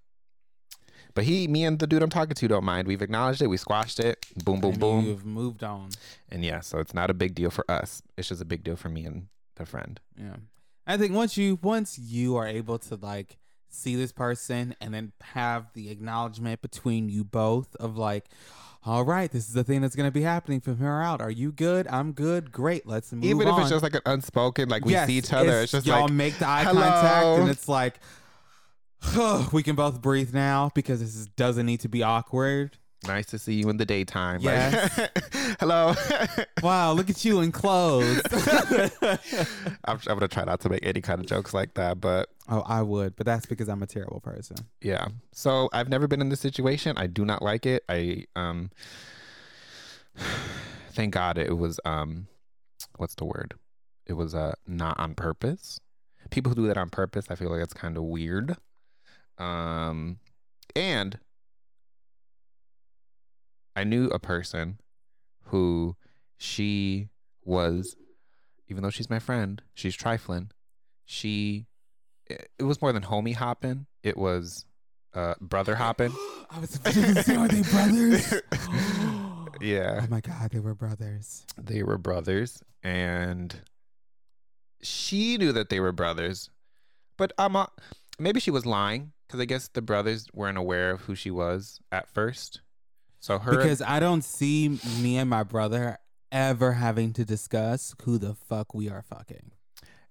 But he, me, and the dude I'm talking to don't mind. We've acknowledged it. We squashed it. Boom, boom, boom. You've moved on. And yeah, so it's not a big deal for us. It's just a big deal for me and the friend. Yeah. I think once you once you are able to like see this person and then have the acknowledgement between you both of like, all right, this is the thing that's gonna be happening from here out. Are you good? I'm good. Great. Let's move Even on. if it's just like an unspoken, like we Yes, see each other, it's, just y'all like make the eye "Hello." contact and it's like we can both breathe now because this is, doesn't need to be awkward. nice to see you in the daytime. Yes. Like, hello. Wow, look at you in clothes. I'm, I'm gonna try not to make any kind of jokes like that, but oh, I would, but that's because I'm a terrible person. yeah. So I've never been in this situation. I do not like it. I um. Thank God it was um, what's the word? It was uh not on purpose. People who do that on purpose, I feel like it's kind of weird. Um, and I knew a person who she was, even though she's my friend, she's trifling. She, it, it was more than homie hopping. It was uh, brother hopping. I was are they brothers? yeah. Oh my god, they were brothers. they were brothers and she knew that they were brothers but um, uh, maybe she was lying because i guess the brothers weren't aware of who she was at first so her Because I don't see me and my brother ever having to discuss who the fuck we are fucking.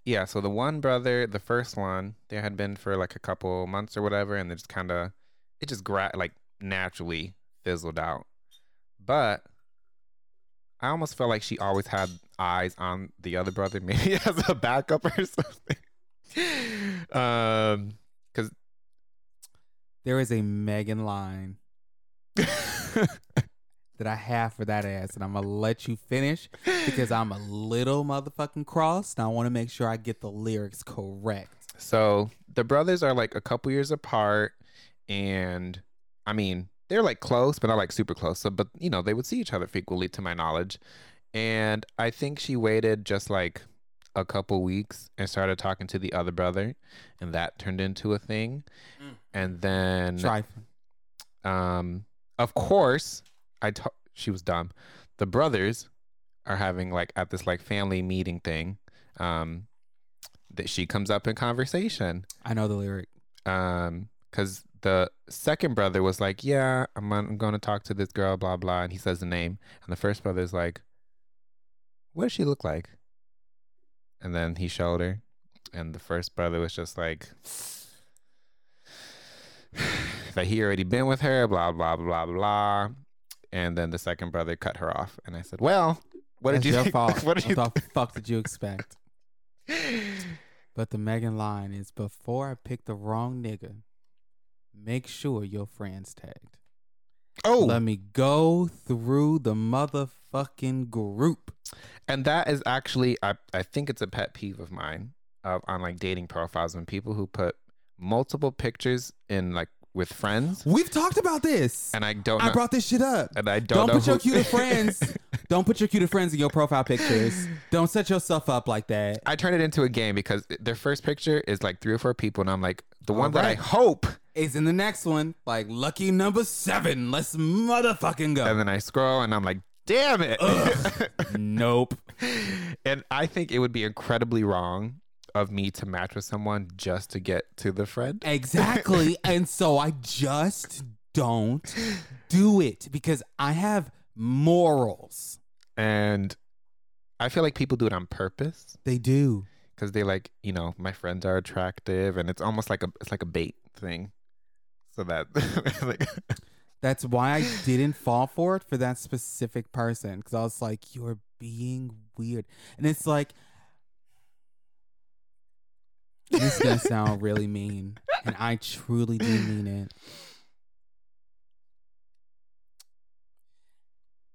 Yeah so the one brother the first one they had been for like a couple months or whatever and they just kind of it just gra- like naturally fizzled out. But i almost felt like she always had eyes on the other brother maybe as a backup or something. Um because There is a Megan line that I have for that ass, and I'm gonna let you finish because I'm a little motherfucking crossed. And I want to make sure I get the lyrics correct. So the brothers are like a couple years apart, and I mean they're like close, but not like super close. So, but you know they would see each other frequently, to my knowledge. And I think she waited just like a couple weeks and started talking to the other brother, and that turned into a thing. Mm. And then, Trifling. um, of course, I to- she was dumb. The brothers are having like at this like family meeting thing. Um, that she comes up in conversation I know the lyric. um because the second brother was like yeah i'm, I'm going to talk to this girl blah blah and he says the name and the first brother's like what does she look like and then he showed her and the first brother was just like that he already been with her blah blah blah blah blah and then the second brother cut her off and i said well what That's did you your think- fault. what did you what the fuck did you expect? But the Megan line is before I pick the wrong nigga, make sure your friends tagged. oh Let me go through the motherfucking group. And that is actually, I, I think it's a pet peeve of mine of on like dating profiles when people who put multiple pictures in like with friends, We've talked about this. and I don't I know, brought this shit up. and I don't, Don't, know put your who- cuter friends. Don't put your cuter friends in your profile pictures. Don't set yourself up like that. I turned it into a game because their first picture is like three or four people, and I'm like, the one that I hope, Is in the next one like lucky number seven. Let's motherfucking go. and then I scroll, and I'm like, damn it. nope. and I think it would be incredibly wrong of me to match with someone just to get to the friend. Exactly. and so I just don't do it because I have morals. And I feel like people do it on purpose. They do. because they like you know my friends are attractive and it's almost like a it's like a bait thing so that like That's why I didn't fall for it for that specific person because I was like, you're being weird. And it's like, this is going to sound really mean. And I truly do mean it.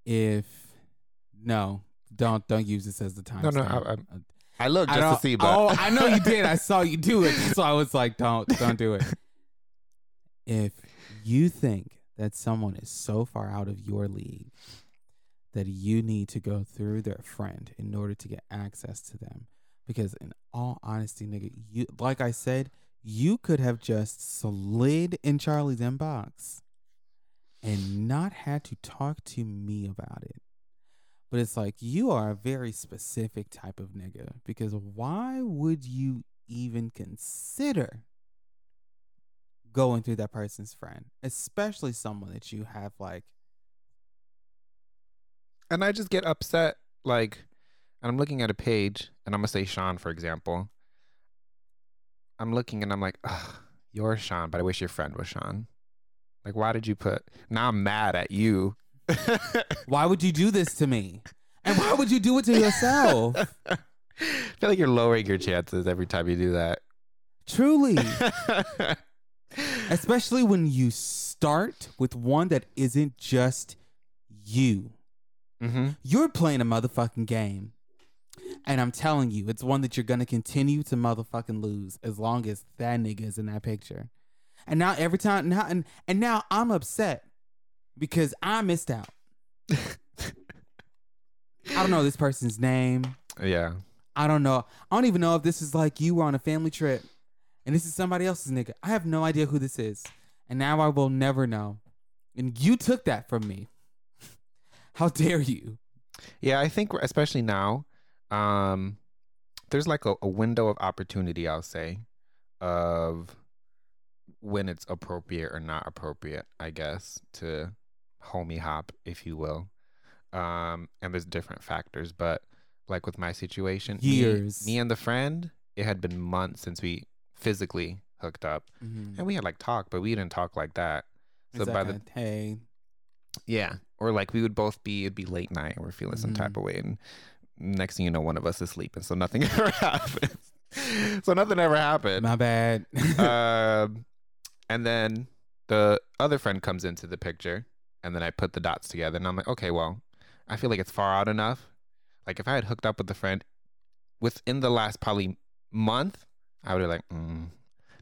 If, no, don't don't use this as the time. No, no, I- I- uh, I look just to see but Oh, I know you did. I saw you do it. So I was like, don't don't do it. If you think that someone is so far out of your league that you need to go through their friend in order to get access to them, because in all honesty, nigga, you like I said, you could have just slid in Charlie's inbox and not had to talk to me about it. But it's like you are a very specific type of nigga because why would you even consider going through that person's friend, especially someone that you have like and I just get upset like and I'm looking at a page and I'm gonna say Sean for example I'm looking and I'm like Ugh, you're Sean but I wish your friend was Sean like why did you put now I'm mad at you why would you do this to me? And why would you do it to yourself? I feel like you're lowering your chances every time you do that Truly. Especially when you start with one that isn't just you. mm-hmm. You're playing a motherfucking game. And I'm telling you, it's one that you're gonna continue to motherfucking lose as long as that nigga is in that picture. And now every time now and, and now I'm upset because I missed out. I don't know this person's name. yeah I don't know. I don't even know if this is like you were on a family trip and this is somebody else's nigga. I have no idea who this is. And now I will never know. and you took that from me. How dare you? Yeah, I think especially now, um, there's like a, a window of opportunity. I'll say, of when it's appropriate or not appropriate. I guess to homie hop, if you will. Um, and there's different factors, but like with my situation, me- Years. me, and the friend, it had been months since we physically hooked up, Mhm. and we had like talk, but we didn't talk like that. So It's by the hey, yeah, or like we would both be it'd be late night and we're feeling some type Mhm. of way, and next thing you know, one of us is sleeping, so nothing ever happens. so nothing ever happened. my bad. um, and then the other friend comes into the picture, and then I put the dots together, and I'm like, okay, well, I feel like it's far out enough. Like if I had hooked up with the friend within the last probably month, I would have like, mm,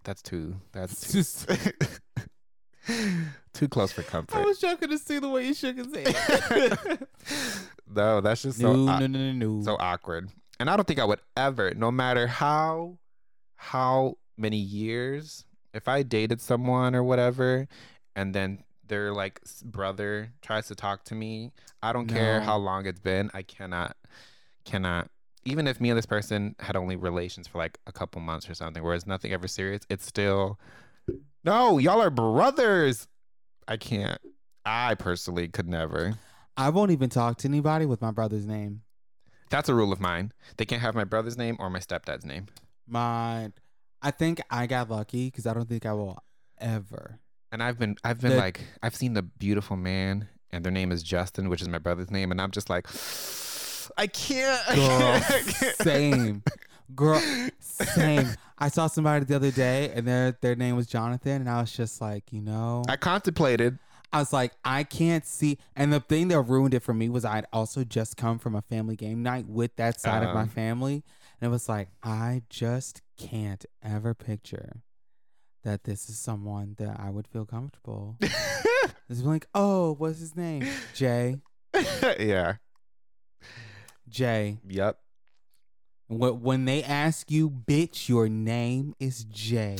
that's too, that's too, Just- too close for comfort. I was joking to see the way you shook his head. no, that's just so no, au- no, no, no, no. so awkward. And I don't think I would ever, no matter how how many years, if I dated someone or whatever, and then their like brother tries to talk to me, I don't care how long it's been. I cannot cannot even if me and this person had only relations for like a couple months or something, where whereas nothing ever serious, it's still no, y'all are brothers. I can't. I personally could never. I won't even talk to anybody with my brother's name. That's a rule of mine. They can't have my brother's name or my stepdad's name. My, I think I got lucky because I don't think I will ever. And I've been I've been The- like I've seen the beautiful man and their name is Justin, which is my brother's name, and I'm just like I can't. Girl, I can't. same. Girl, same. I saw somebody the other day and their their name was Jonathan, and I was just like, you know, I contemplated. I was like, I can't see. And the thing that ruined it for me was I'd also just come from a family game night with that side of my Uh. family. And it was like, I just can't ever picture that this is someone that I would feel comfortable. It's like, oh, what's his name? Jay. yeah. Jay. Yep. Wh- When they ask you, bitch, your name is Jay.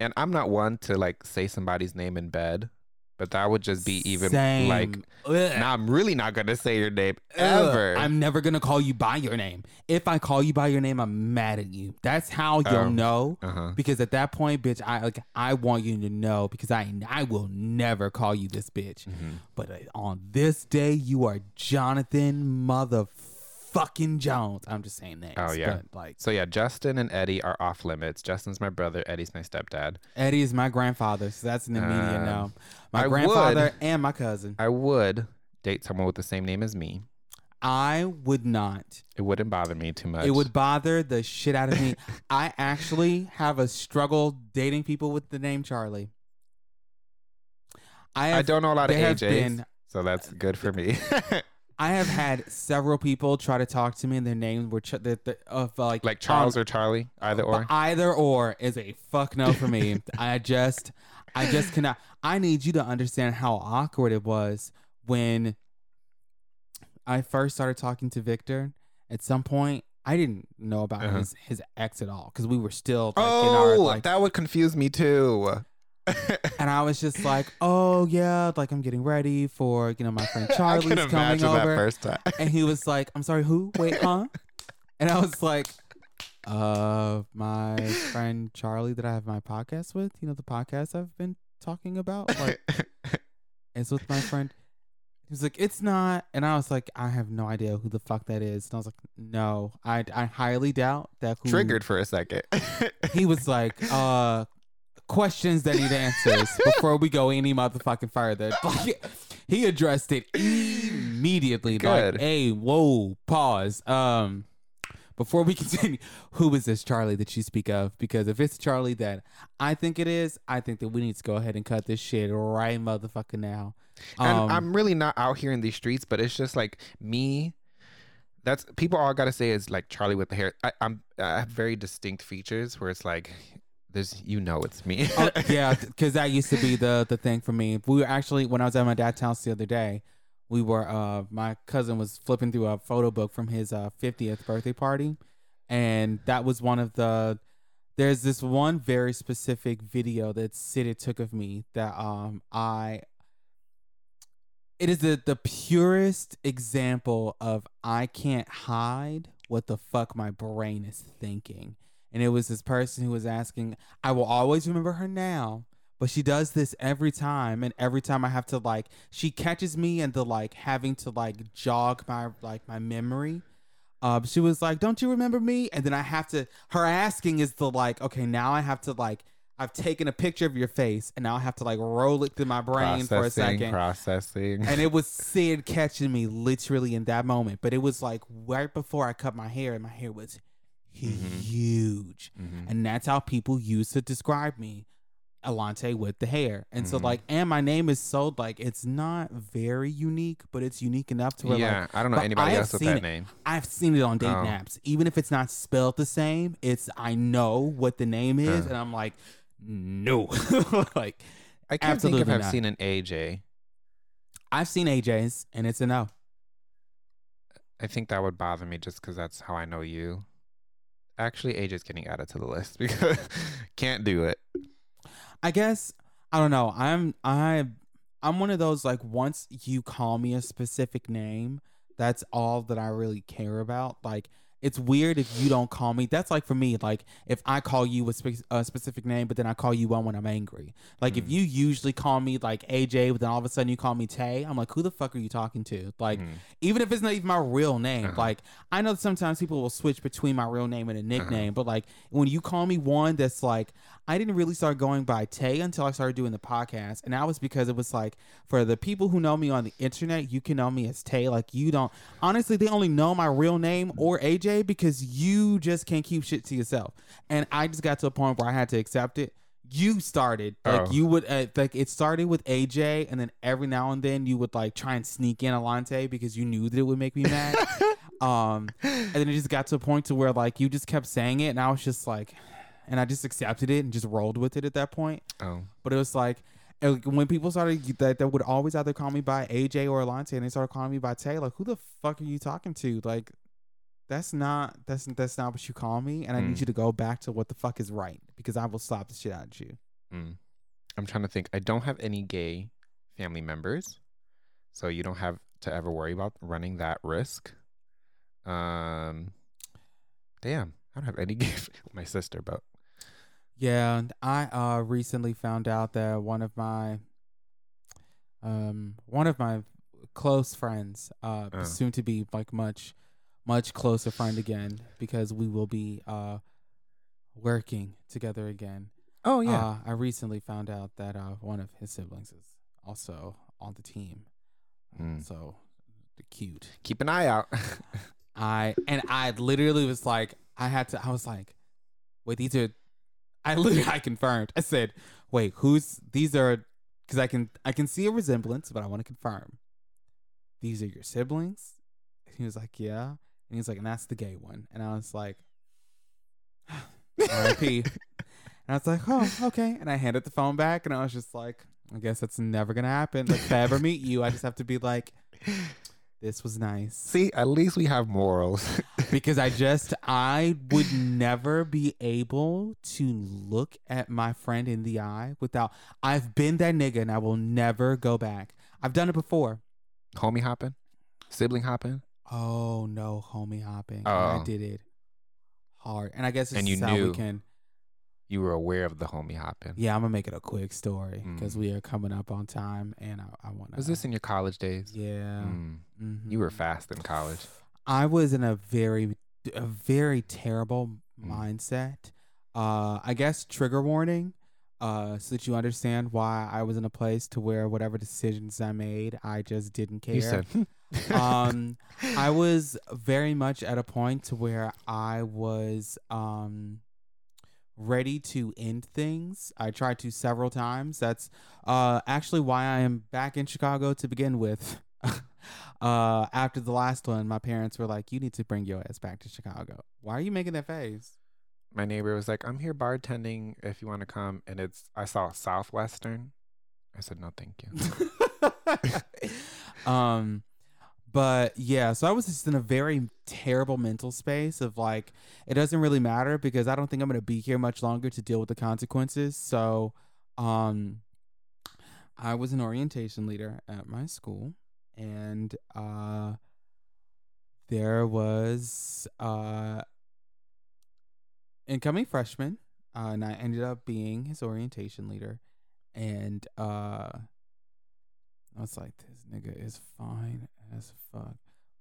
And I'm not one to like say somebody's name in bed, but that would just be even Same. like Ugh. now I'm really not gonna say your name Ugh. ever. I'm never gonna call you by your name. If I call you by your name, I'm mad at you. That's how you'll Oh. know. uh-huh. Because at that point, bitch, I like I want you to know because I I will never call you this bitch. Mhm. But uh, on this day, you are Jonathan motherfucking Jones. I'm just saying that. Oh, yeah. But, like So yeah, Justin and Eddie are off limits. Justin's my brother, Eddie's my stepdad. Eddie is my grandfather, so that's an immediate Um, no. My I grandfather would- and my cousin. I would date someone with the same name as me. I would not. It wouldn't bother me too much. It would bother the shit out of me. I actually have a struggle dating people with the name Charlie. I have, I don't know a lot of AJs, been- so that's good for me. I have had several people try to talk to me, and their names were ch- the, the, of like like Charles um, or Charlie, either or. Either or is a fuck no for me. I just, I just cannot. I need you to understand how awkward it was when I first started talking to Victor. At some point, I didn't know about Uh-huh. his his ex at all because we were still like, in our oh, like. that would confuse me too. and I was just like, oh yeah, like I'm getting ready for you know my friend Charlie's coming over. first time. And he was like, I'm sorry, who? Wait, huh? And I was like, uh, my friend Charlie that I have my podcast with, you know, the podcast I've been talking about, like, it's with my friend. He was like, it's not. And I was like, I have no idea who the fuck that is. And I was like, no, I, I highly doubt that who. Triggered for a second. He was like, uh, questions that need answers before we go any motherfucking further. Like, he addressed it immediately. Good. Like, hey, whoa, pause. Um, before we continue, who is this Charlie that you speak of? Because if it's Charlie that I think it is, I think that we need to go ahead and cut this shit right motherfucking now. and Um, I'm really not out here in these streets, but it's just like me. That's people all gotta say is like Charlie with the hair. I, I'm I have very distinct features where it's like there's you know it's me. oh, yeah, because that used to be the the thing for me. We were actually when I was at my dad's house the other day, we were uh my cousin was flipping through a photo book from his uh 50th birthday party, and that was one of the. There's this one very specific video that Sid took of me that um I. it is the the purest example of I can't hide what the fuck my brain is thinking. And it was this person who was asking, I will always remember her now, but she does this every time and every time I have to like she catches me in the like having to like jog my like my memory. Um, she was like, "Don't you remember me?" And then I have to. Her asking is the like, okay, now I have to like. I've taken a picture of your face, and now I have to like roll it through my brain for a Processing, second processing. and it was Sid catching me literally in that moment. But it was like right before I cut my hair, and my hair was Mhm. huge, Mhm. and that's how people used to describe me, Alante with the hair. And so Mhm. like, and my name is so like it's not very unique, but it's unique enough to where yeah, like I don't know anybody else with that it. name. I've seen it on date Oh. apps, even if it's not spelled the same. It's I know what the name is, Uh. and I'm like, no, like I can't think if I've not. seen an AJ. I've seen AJ's, and it's a no. I think that would bother me just because that's how I know you. Actually, age is getting added to the list because can't do it. I guess I don't know. I'm I I'm one of those like once you call me a specific name, that's all that I really care about. Like it's weird if you don't call me. That's like for me, like if I call you a, spe- a specific name, but then I call you one when I'm angry. Like if Mm. you usually call me like AJ, but then all of a sudden you call me Tay, I'm like, who the fuck are you talking to? Like Mm. even if it's not even my real name. Uh-huh. Like I know that sometimes people will switch between my real name and a Uh-huh. nickname, but like when you call me one that's like I didn't really start going by Tay until I started doing the podcast, and that was because it was like for the people who know me on the internet, you can know me as Tay. Like you don't honestly, they only know my real name or AJ because you just can't keep shit to yourself. And I just got to a point where I had to accept it. You started like Oh. you would uh, like it started with AJ, and then every now and then you would like try and sneak in Alante because you knew that it would make me mad. um, and then it just got to a point to where like you just kept saying it, and I was just like, and I just accepted it and just rolled with it at that point. Oh, But it was like when people started that, that would always either call me by AJ or Alante, and they started calling me by Tay. Like, who the fuck are you talking to? Like, that's not that's that's not what you call me, and I need Mm. you to go back to what the fuck is right because I will slap the shit out of you. mm. I'm trying to think. I don't have any gay family members, so you don't have to ever worry about running that risk. Um, damn, I don't have any gay. My sister, but Yeah, and I uh recently found out that one of my um one of my close friends, uh, Uh. soon to be like much much closer friend again because we will be uh working together again. oh yeah. Uh, I recently found out that uh one of his siblings is also on the team. Mm. So cute. keep an eye out. I and I literally was like, I had to. I was like, wait, these are. I literally I confirmed. I said, wait, who's these are? Because I can I can see a resemblance, but I want to confirm. These are your siblings. He was like, yeah, and he's like, and that's the gay one, and I was like, R.I.P. and I was like, oh, okay, and I handed the phone back, and I was just like, I guess that's never gonna happen. Like, if I ever meet you, I just have to be like, this was nice See, at least we have morals. because I just I would never be able to look at my friend in the eye without I've been that nigga and I will never go back. I've done it before. Homie hopping, sibling hopping. Oh no, homie hopping. And I Oh. did it hard. And I guess And you is how we knew. can You were aware of the homie hopping. Yeah, I'm gonna make it a quick story because Mm. we are coming up on time and I, I wanna Was this in your college days? Yeah. Mm. mhm. You were fast in college. I was in a very, a very terrible Mm. mindset. Uh, I guess trigger warning, uh, so that you understand why I was in a place to where whatever decisions I made, I just didn't care. You said. um, I was very much at a point to where I was um ready to end things. I tried to several times. That's uh actually why I am back in Chicago to begin with. uh after the last one, my parents were like, You need to bring your ass back to Chicago. Why are you making that face? My neighbor was like, "I'm here bartending. If you want to come." And it's I saw Southwestern. I said, "No, thank you." um but yeah so i was just in a very terrible mental space of like it doesn't really matter because i don't think i'm going to be here much longer to deal with the consequences. So um i was an orientation leader at my school and uh, there was uh, incoming freshman, uh, and I ended up being his orientation leader, and uh, I was like, this nigga is fine as fuck,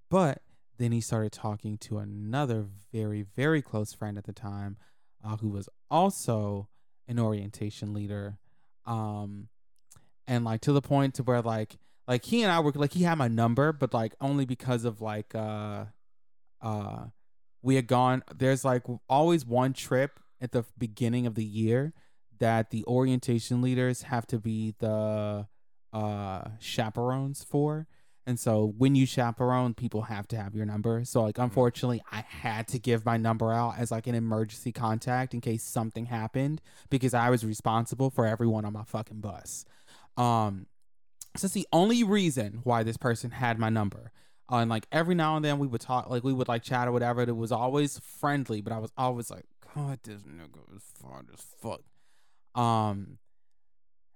but then he started talking to another very very close friend at the time, uh, who was also an orientation leader, um, and like to the point to where like like he and I were like he had my number, but like only because of like uh uh we had gone there's like always one trip at the beginning of the year that the orientation leaders have to be the uh chaperones for. And so when you chaperone, people have to have your number. So like unfortunately, I had to give my number out as like an emergency contact in case something happened because I was responsible for everyone on my fucking bus. Um so that's the only reason why this person had my number. Uh, and like every now and then we would talk, like we would like chat or whatever. It was always friendly, but I was always like, God, this nigga is fine as fuck. Um,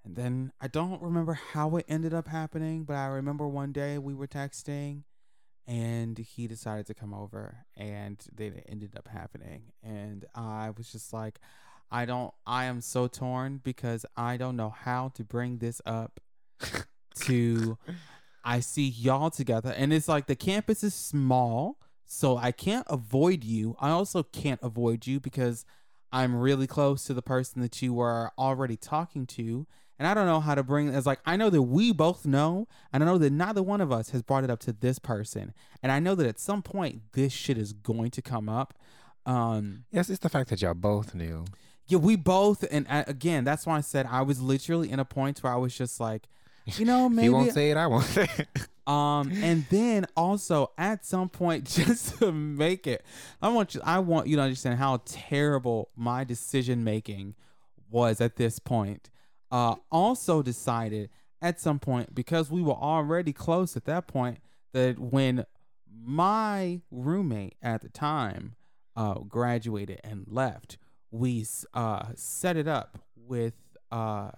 and then I don't remember how it ended up happening, but I remember one day we were texting and he decided to come over and then it ended up happening. And I was just like, I don't, I am so torn because I don't know how to bring this up to I see y'all together and it's like the campus is small, so I can't avoid you. I also can't avoid you because I'm really close to the person that you were already talking to. And I don't know how to bring it's like I know that we both know, and I know that neither one of us has brought it up to this person. And I know that at some point this shit is going to come up. Um Yes, it's the fact that y'all both knew. yeah, we both, and uh, again, that's why I said I was literally in a point where I was just like, you know, maybe. you won't say it, I won't say it. um, and then also at some point, just to make it, I want you, I want you to understand how terrible my decision making was at this point. Uh, also decided at some point because we were already close at that point that when my roommate at the time uh, graduated and left, we uh, set it up with uh,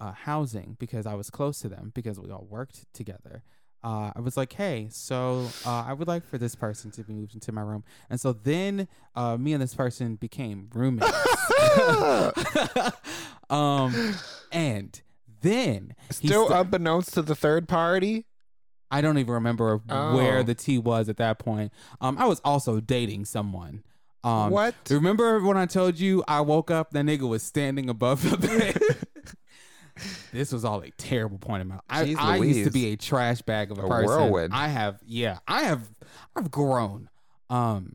uh, housing because I was close to them because we all worked together. Uh, I was like, hey, so uh, I would like for this person to be moved into my room. And so then uh, me and this person became roommates. um, and then Still sta- unbeknownst to the third party. I don't even remember where Oh. the tea was at that point. Um, I was also dating someone. Um, what? Remember when I told you I woke up, that nigga was standing above the bed? this was all a terrible point in my I, I used to be a trash bag of a, A person. whirlwind. I have, yeah, I have, I've grown. Um,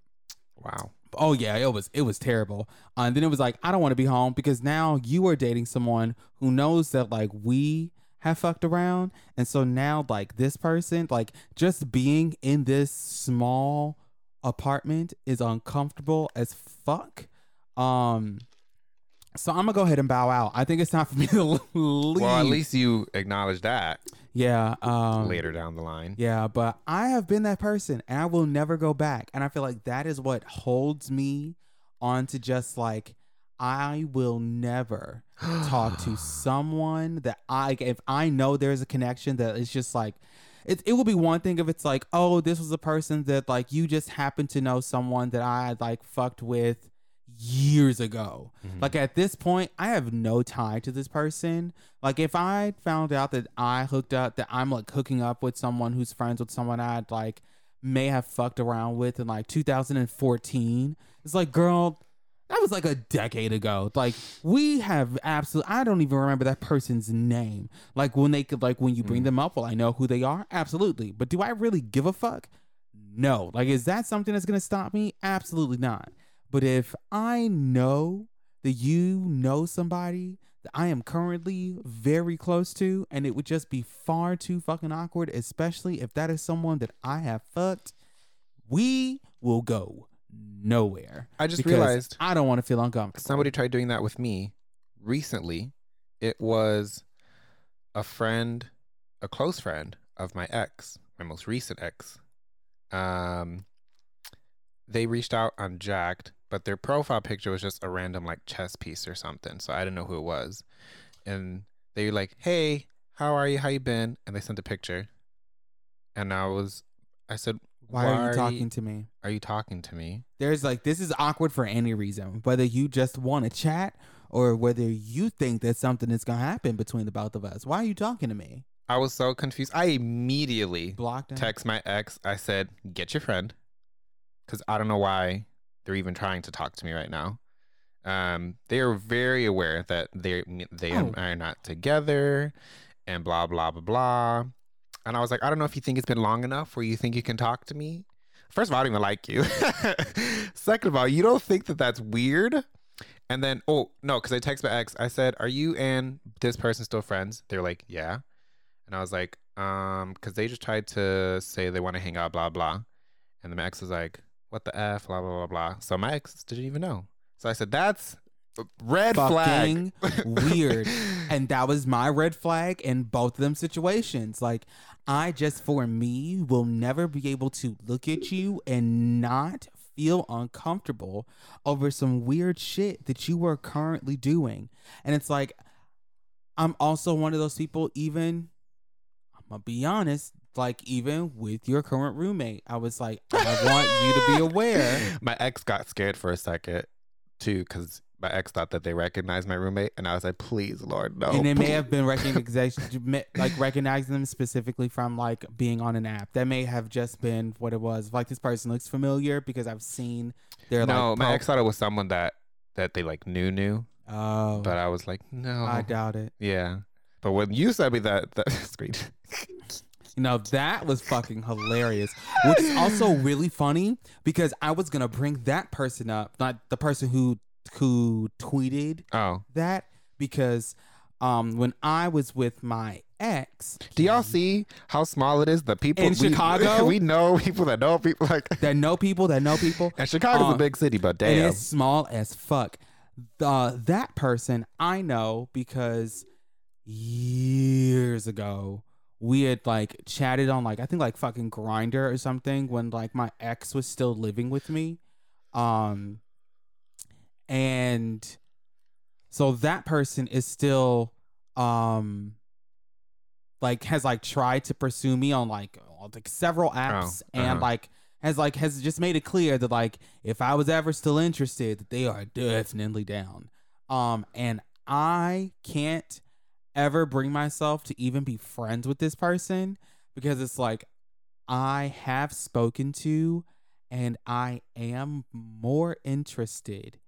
Wow. Oh yeah, it was it was terrible. Uh, and then it was like I don't want to be home because now you are dating someone who knows that like we have fucked around, and so now like this person, like just being in this small apartment is uncomfortable as fuck. Um, so I'm gonna go ahead and bow out. I think it's time for me to leave. Well, at least you acknowledge that yeah. Um, later down the line. yeah, but I have been that person and I will never go back. And I feel like that is what holds me on to just like I will never talk to someone that I if I know there's a connection that it's just like it it will be one thing if it's like, oh, this was a person that like you just happen to know someone that I like fucked with years ago. Mhm. Like at this point, I have no tie to this person. Like if I found out that I hooked up, that I'm like hooking up with someone who's friends with someone I'd like may have fucked around with in like 2014, it's like, girl, that was like a decade ago. Like we have absolutely, I don't even remember that person's name. Like when they could, like when you bring Mm. them up, will I know who they are? Absolutely. But do I really give a fuck? No. Like, is that something that's gonna stop me? Absolutely not. But if I know that you know somebody that I am currently very close to, and it would just be far too fucking awkward, especially if that is someone that I have fucked, we will go nowhere. I just realized I don't want to feel uncomfortable. somebody tried doing that with me recently. It was a friend, a close friend of my ex, my most recent ex. Um, they reached out on Jack'd, but their profile picture was just a random like chess piece or something. So I didn't know who it was, and they were like, "Hey, how are you? How you been?" And they sent a picture, and I was, I said, Why, are you talking to me? Are you talking to me? There's like this is awkward for any reason, whether you just want to chat or whether you think that something is gonna happen between the both of us. Why are you talking to me? I was so confused. I immediately Blocked him. text my ex. I said, "Get your friend," because I don't know why they're even trying to talk to me right now. Um, they are very aware that they they Oh. are not together, and blah blah blah blah. And I was like, I don't know if you think it's been long enough where you think you can talk to me. First of all, I don't even like you. Second of all, you don't think that that's weird. And then, oh no, because I text my ex. I said, "Are you and this person still friends?" They're like, "Yeah." And I was like, um, because they just tried to say they want to hang out, blah blah. And the my ex was like, "What the f?" Blah blah blah blah. So my ex didn't even know. So I said, "That's red flag." Weird. And that was my red flag in both of them situations. Like, I just, for me, will never be able to look at you and not feel uncomfortable over some weird shit that you are currently doing. And it's like, I'm also one of those people, even, I'm gonna be honest, like, even with your current roommate, I was like, I want you to be aware. my ex got scared for a second too, because my ex thought that they recognized my roommate, and I was like, "Please, Lord, no." and it may have been recognition, like recognizing them specifically from like being on an app. That may have just been what it was. Like this person looks familiar because I've seen their no, like. my pro- ex thought it was someone that that they like knew knew, Oh, but I was like, no, I doubt it. yeah. But when you said me that, that screen, You know that was fucking hilarious, which is also really funny because I was gonna bring that person up, not the person who who tweeted oh, that because um when I was with my ex, do y'all see how small it is? The people In we- Chicago? we know people that know people like. that know people that know people. And Chicago's Uh, a big city, but damn, it's small as fuck. The that person I know because years ago we had like chatted on like I think like fucking Grindr or something when like my ex was still living with me. Um and so that person is still um like has like tried to pursue me on like, on, like several apps and uh-huh. like has like has just made it clear that like if I was ever still interested that they are definitely down. Um and I can't ever bring myself to even be friends with this person because it's like I have spoken to and I am more interested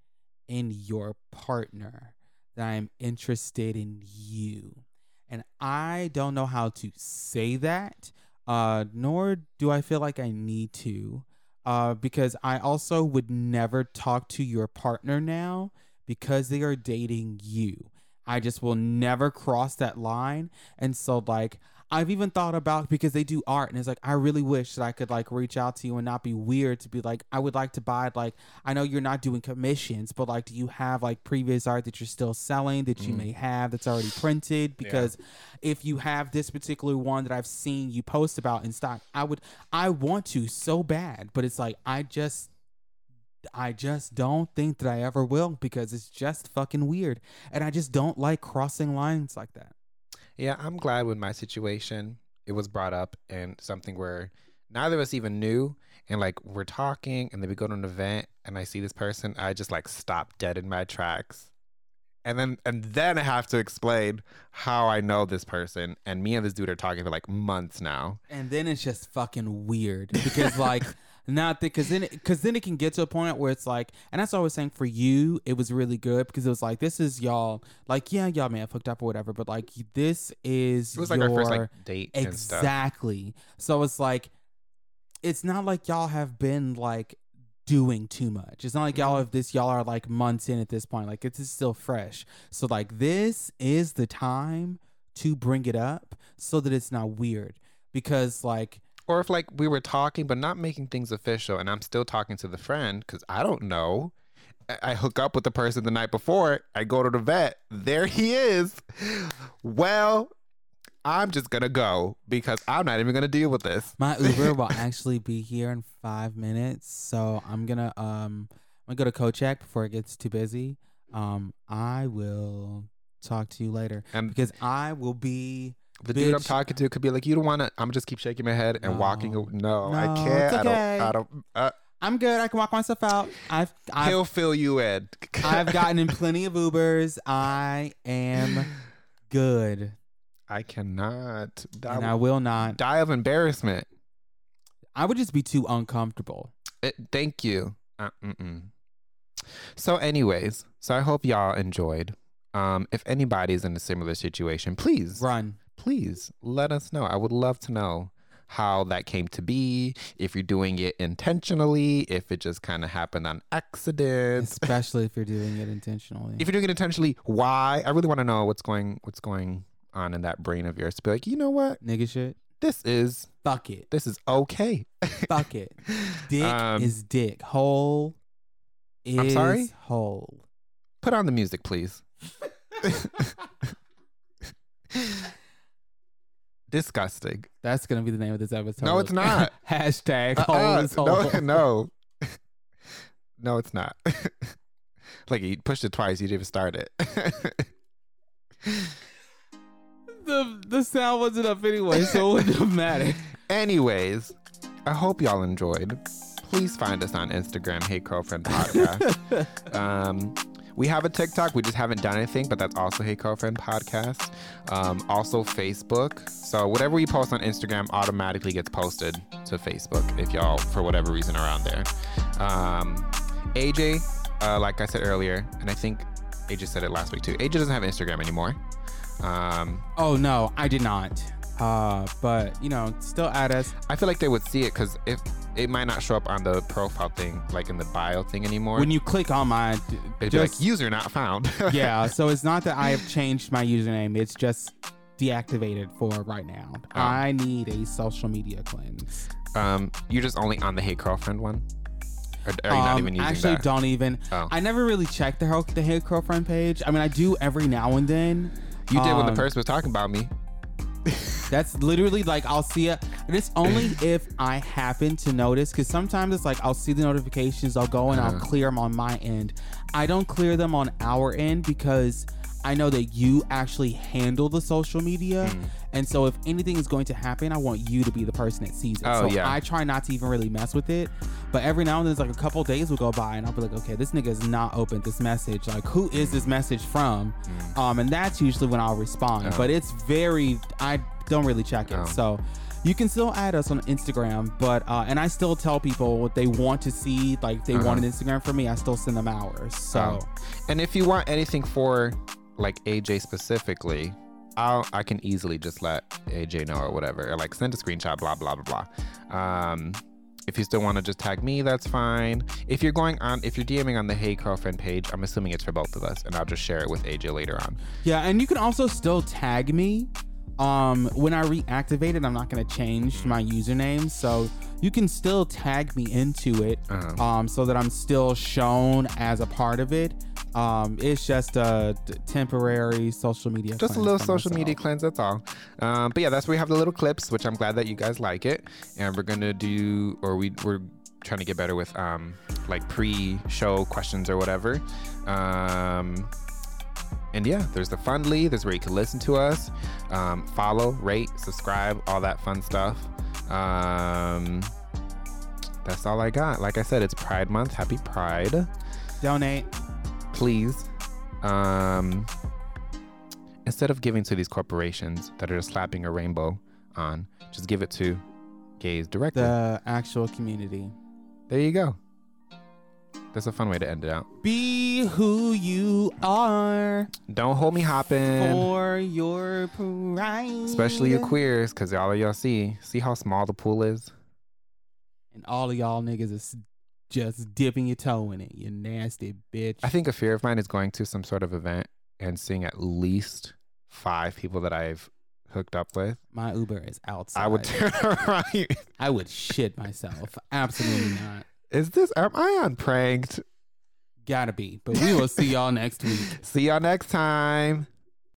in your partner than I'm interested in you. And I don't know how to say that, uh, nor do I feel like I need to, uh, because I also would never talk to your partner now because they are dating you. I just will never cross that line. And so, like, I've even thought about because they do art, and it's like I really wish that I could like reach out to you and not be weird to be like I would like to buy like I know you're not doing commissions, but like do you have like previous art that you're still selling that you Mhm. may have that's already printed? Because if you have this particular one that I've seen you post about in stock, I would I want to so bad, but it's like I just I just don't think that I ever will because it's just fucking weird. And I just don't like crossing lines like that. Yeah, I'm glad with my situation. It was brought up and something where neither of us even knew. And like we're talking and then we go to an event and I see this person, I just like stop dead in my tracks. And then and then I have to explain how I know this person. And me and this dude are talking for like months now. and then it's just fucking weird because like not because then because then it can get to a point where it's like and that's what I was saying for you it was really good because it was like this is y'all like yeah y'all may have hooked up or whatever but like this is It was like your, our first like date and stuff. exactly so it's like it's not like y'all have been like doing too much it's not like y'all Mhm. have this y'all are like months in at this point like it's still fresh so like this is the time to bring it up so that it's not weird because like Or if like we were talking but not making things official and I'm still talking to the friend because I don't know. I- hook up with the person the night before. I go to the vet. There he is. Well, I'm just gonna go because I'm not even gonna deal with this. My Uber will actually be here in five minutes, so I'm gonna um I'm gonna go to Kochak before it gets too busy. Um, I will talk to you later And because I will be The dude I'm talking to could be like, "You don't want to." I'm just keep shaking my head and walking. No. No, I can't. it's I don't. I don't. Uh, I'm good. I can walk myself out. I've I've, he'll fill you in. I've gotten in plenty of Ubers. I am good, I cannot die, and I will not. die of embarrassment. I would just be too uncomfortable. It, thank you. Uh. So, anyways, so I hope y'all enjoyed. Um, if anybody's in a similar situation, please, Run. Please let us know. I would love to know how that came to be. If you're doing it intentionally, if it just kind of happened on accident. especially if you're doing it intentionally. If you're doing it intentionally, why? I really want to know what's going what's going on in that brain of yours. To be like, you know what? Nigga shit. This is Fuck it. this is okay. Fuck it. Dick Um, is dick. Hole is I'm sorry? hole. Put on the music, please. Disgusting. That's gonna be the name of this episode. No, it's not. Hashtag hole Uh-uh. is hole. No, no, no, it's not. like you pushed it twice, you didn't even start it. The the sound wasn't up anyway, so it wouldn't have mattered. Anyways, I hope y'all enjoyed. Please find us on Instagram, Hey Curlfriend Podcast. um, we have a TikTok. We just haven't done anything, but that's also Hey Curlfriend Podcast. Um, also Facebook. So whatever we post on Instagram automatically gets posted to Facebook if y'all, for whatever reason, are on there. Um, AJ, uh, like I said earlier, and I think AJ said it last week too. AJ doesn't have Instagram anymore. Um, oh no, I did not. Uh, but you know, still add us. I feel like they would see it because if it might not show up on the profile thing, like in the bio thing anymore. When you click on my, It'd just be like user not found. yeah. So it's not that I have changed my username. It's just deactivated for right now. Oh. I need a social media cleanse. um, you're just only on the Hey Curlfriend one, or are you not Um, even using it? I actually, that? don't even. Oh. I never really checked the the Hey Curlfriend page. I mean, I do every now and then. you did when the um, person was talking about me. That's literally like I'll see it. And it's only if I happen to notice, because sometimes it's like I'll see the notifications, I'll go and I'll Uh-huh. clear them on my end. I don't clear them on our end because I know that you actually handle the social media. Mm. And so if anything is going to happen, I want you to be the person that sees it. Oh, so yeah. I try not to even really mess with it. But every now and then, it's like a couple days will go by, and I'll be like, okay, this nigga is not opened this message. Like, who is this message from? Um, and that's usually when I'll respond. Mm. Oh. But it's very, I don't really check it. Oh. So you can still add us on Instagram, but uh, and I still tell people what they want to see. Like, they Uh-huh. want an Instagram from me, I still send them ours. So Oh. And if you want anything for like AJ specifically, I'll I can easily just let AJ know or whatever, or like send a screenshot, blah blah blah blah. Um, if you still want to just tag me, that's fine. If you're going on, if you're DMing on the Hey Curlfriend page, I'm assuming it's for both of us, and I'll just share it with AJ later on. yeah, and you can also still tag me. Um, when I reactivate it, I'm not gonna change my username, so you can still tag me into it. Uh-huh. um, so that I'm still shown as a part of it. Um, it's just a t- temporary social media. just a little social media cleanse that's all um, but yeah that's where we have the little clips which i'm glad that you guys like it and we're gonna do or we, we're trying to get better with um, like pre-show questions or whatever um, and yeah there's the fundly there's where you can listen to us um, follow rate subscribe all that fun stuff. Um, that's all i got. Like i said it's pride month. Happy pride. Donate. please um instead of giving to these corporations that are just slapping a rainbow on just give it to gays directly. The actual community. there you go that's a fun way to end it out Be who you are don't homie hopping for your pride. especially you queers because all of y'all see see how small the pool is And all of y'all niggas is just dipping your toe in it. You nasty bitch. i think a fear of mine is going to some sort of event and seeing at least five people that i've hooked up with my Uber is outside. i would turn around I would shit myself. Absolutely not. Is this am i on pranked Gotta be. But we will see y'all next week. see y'all next time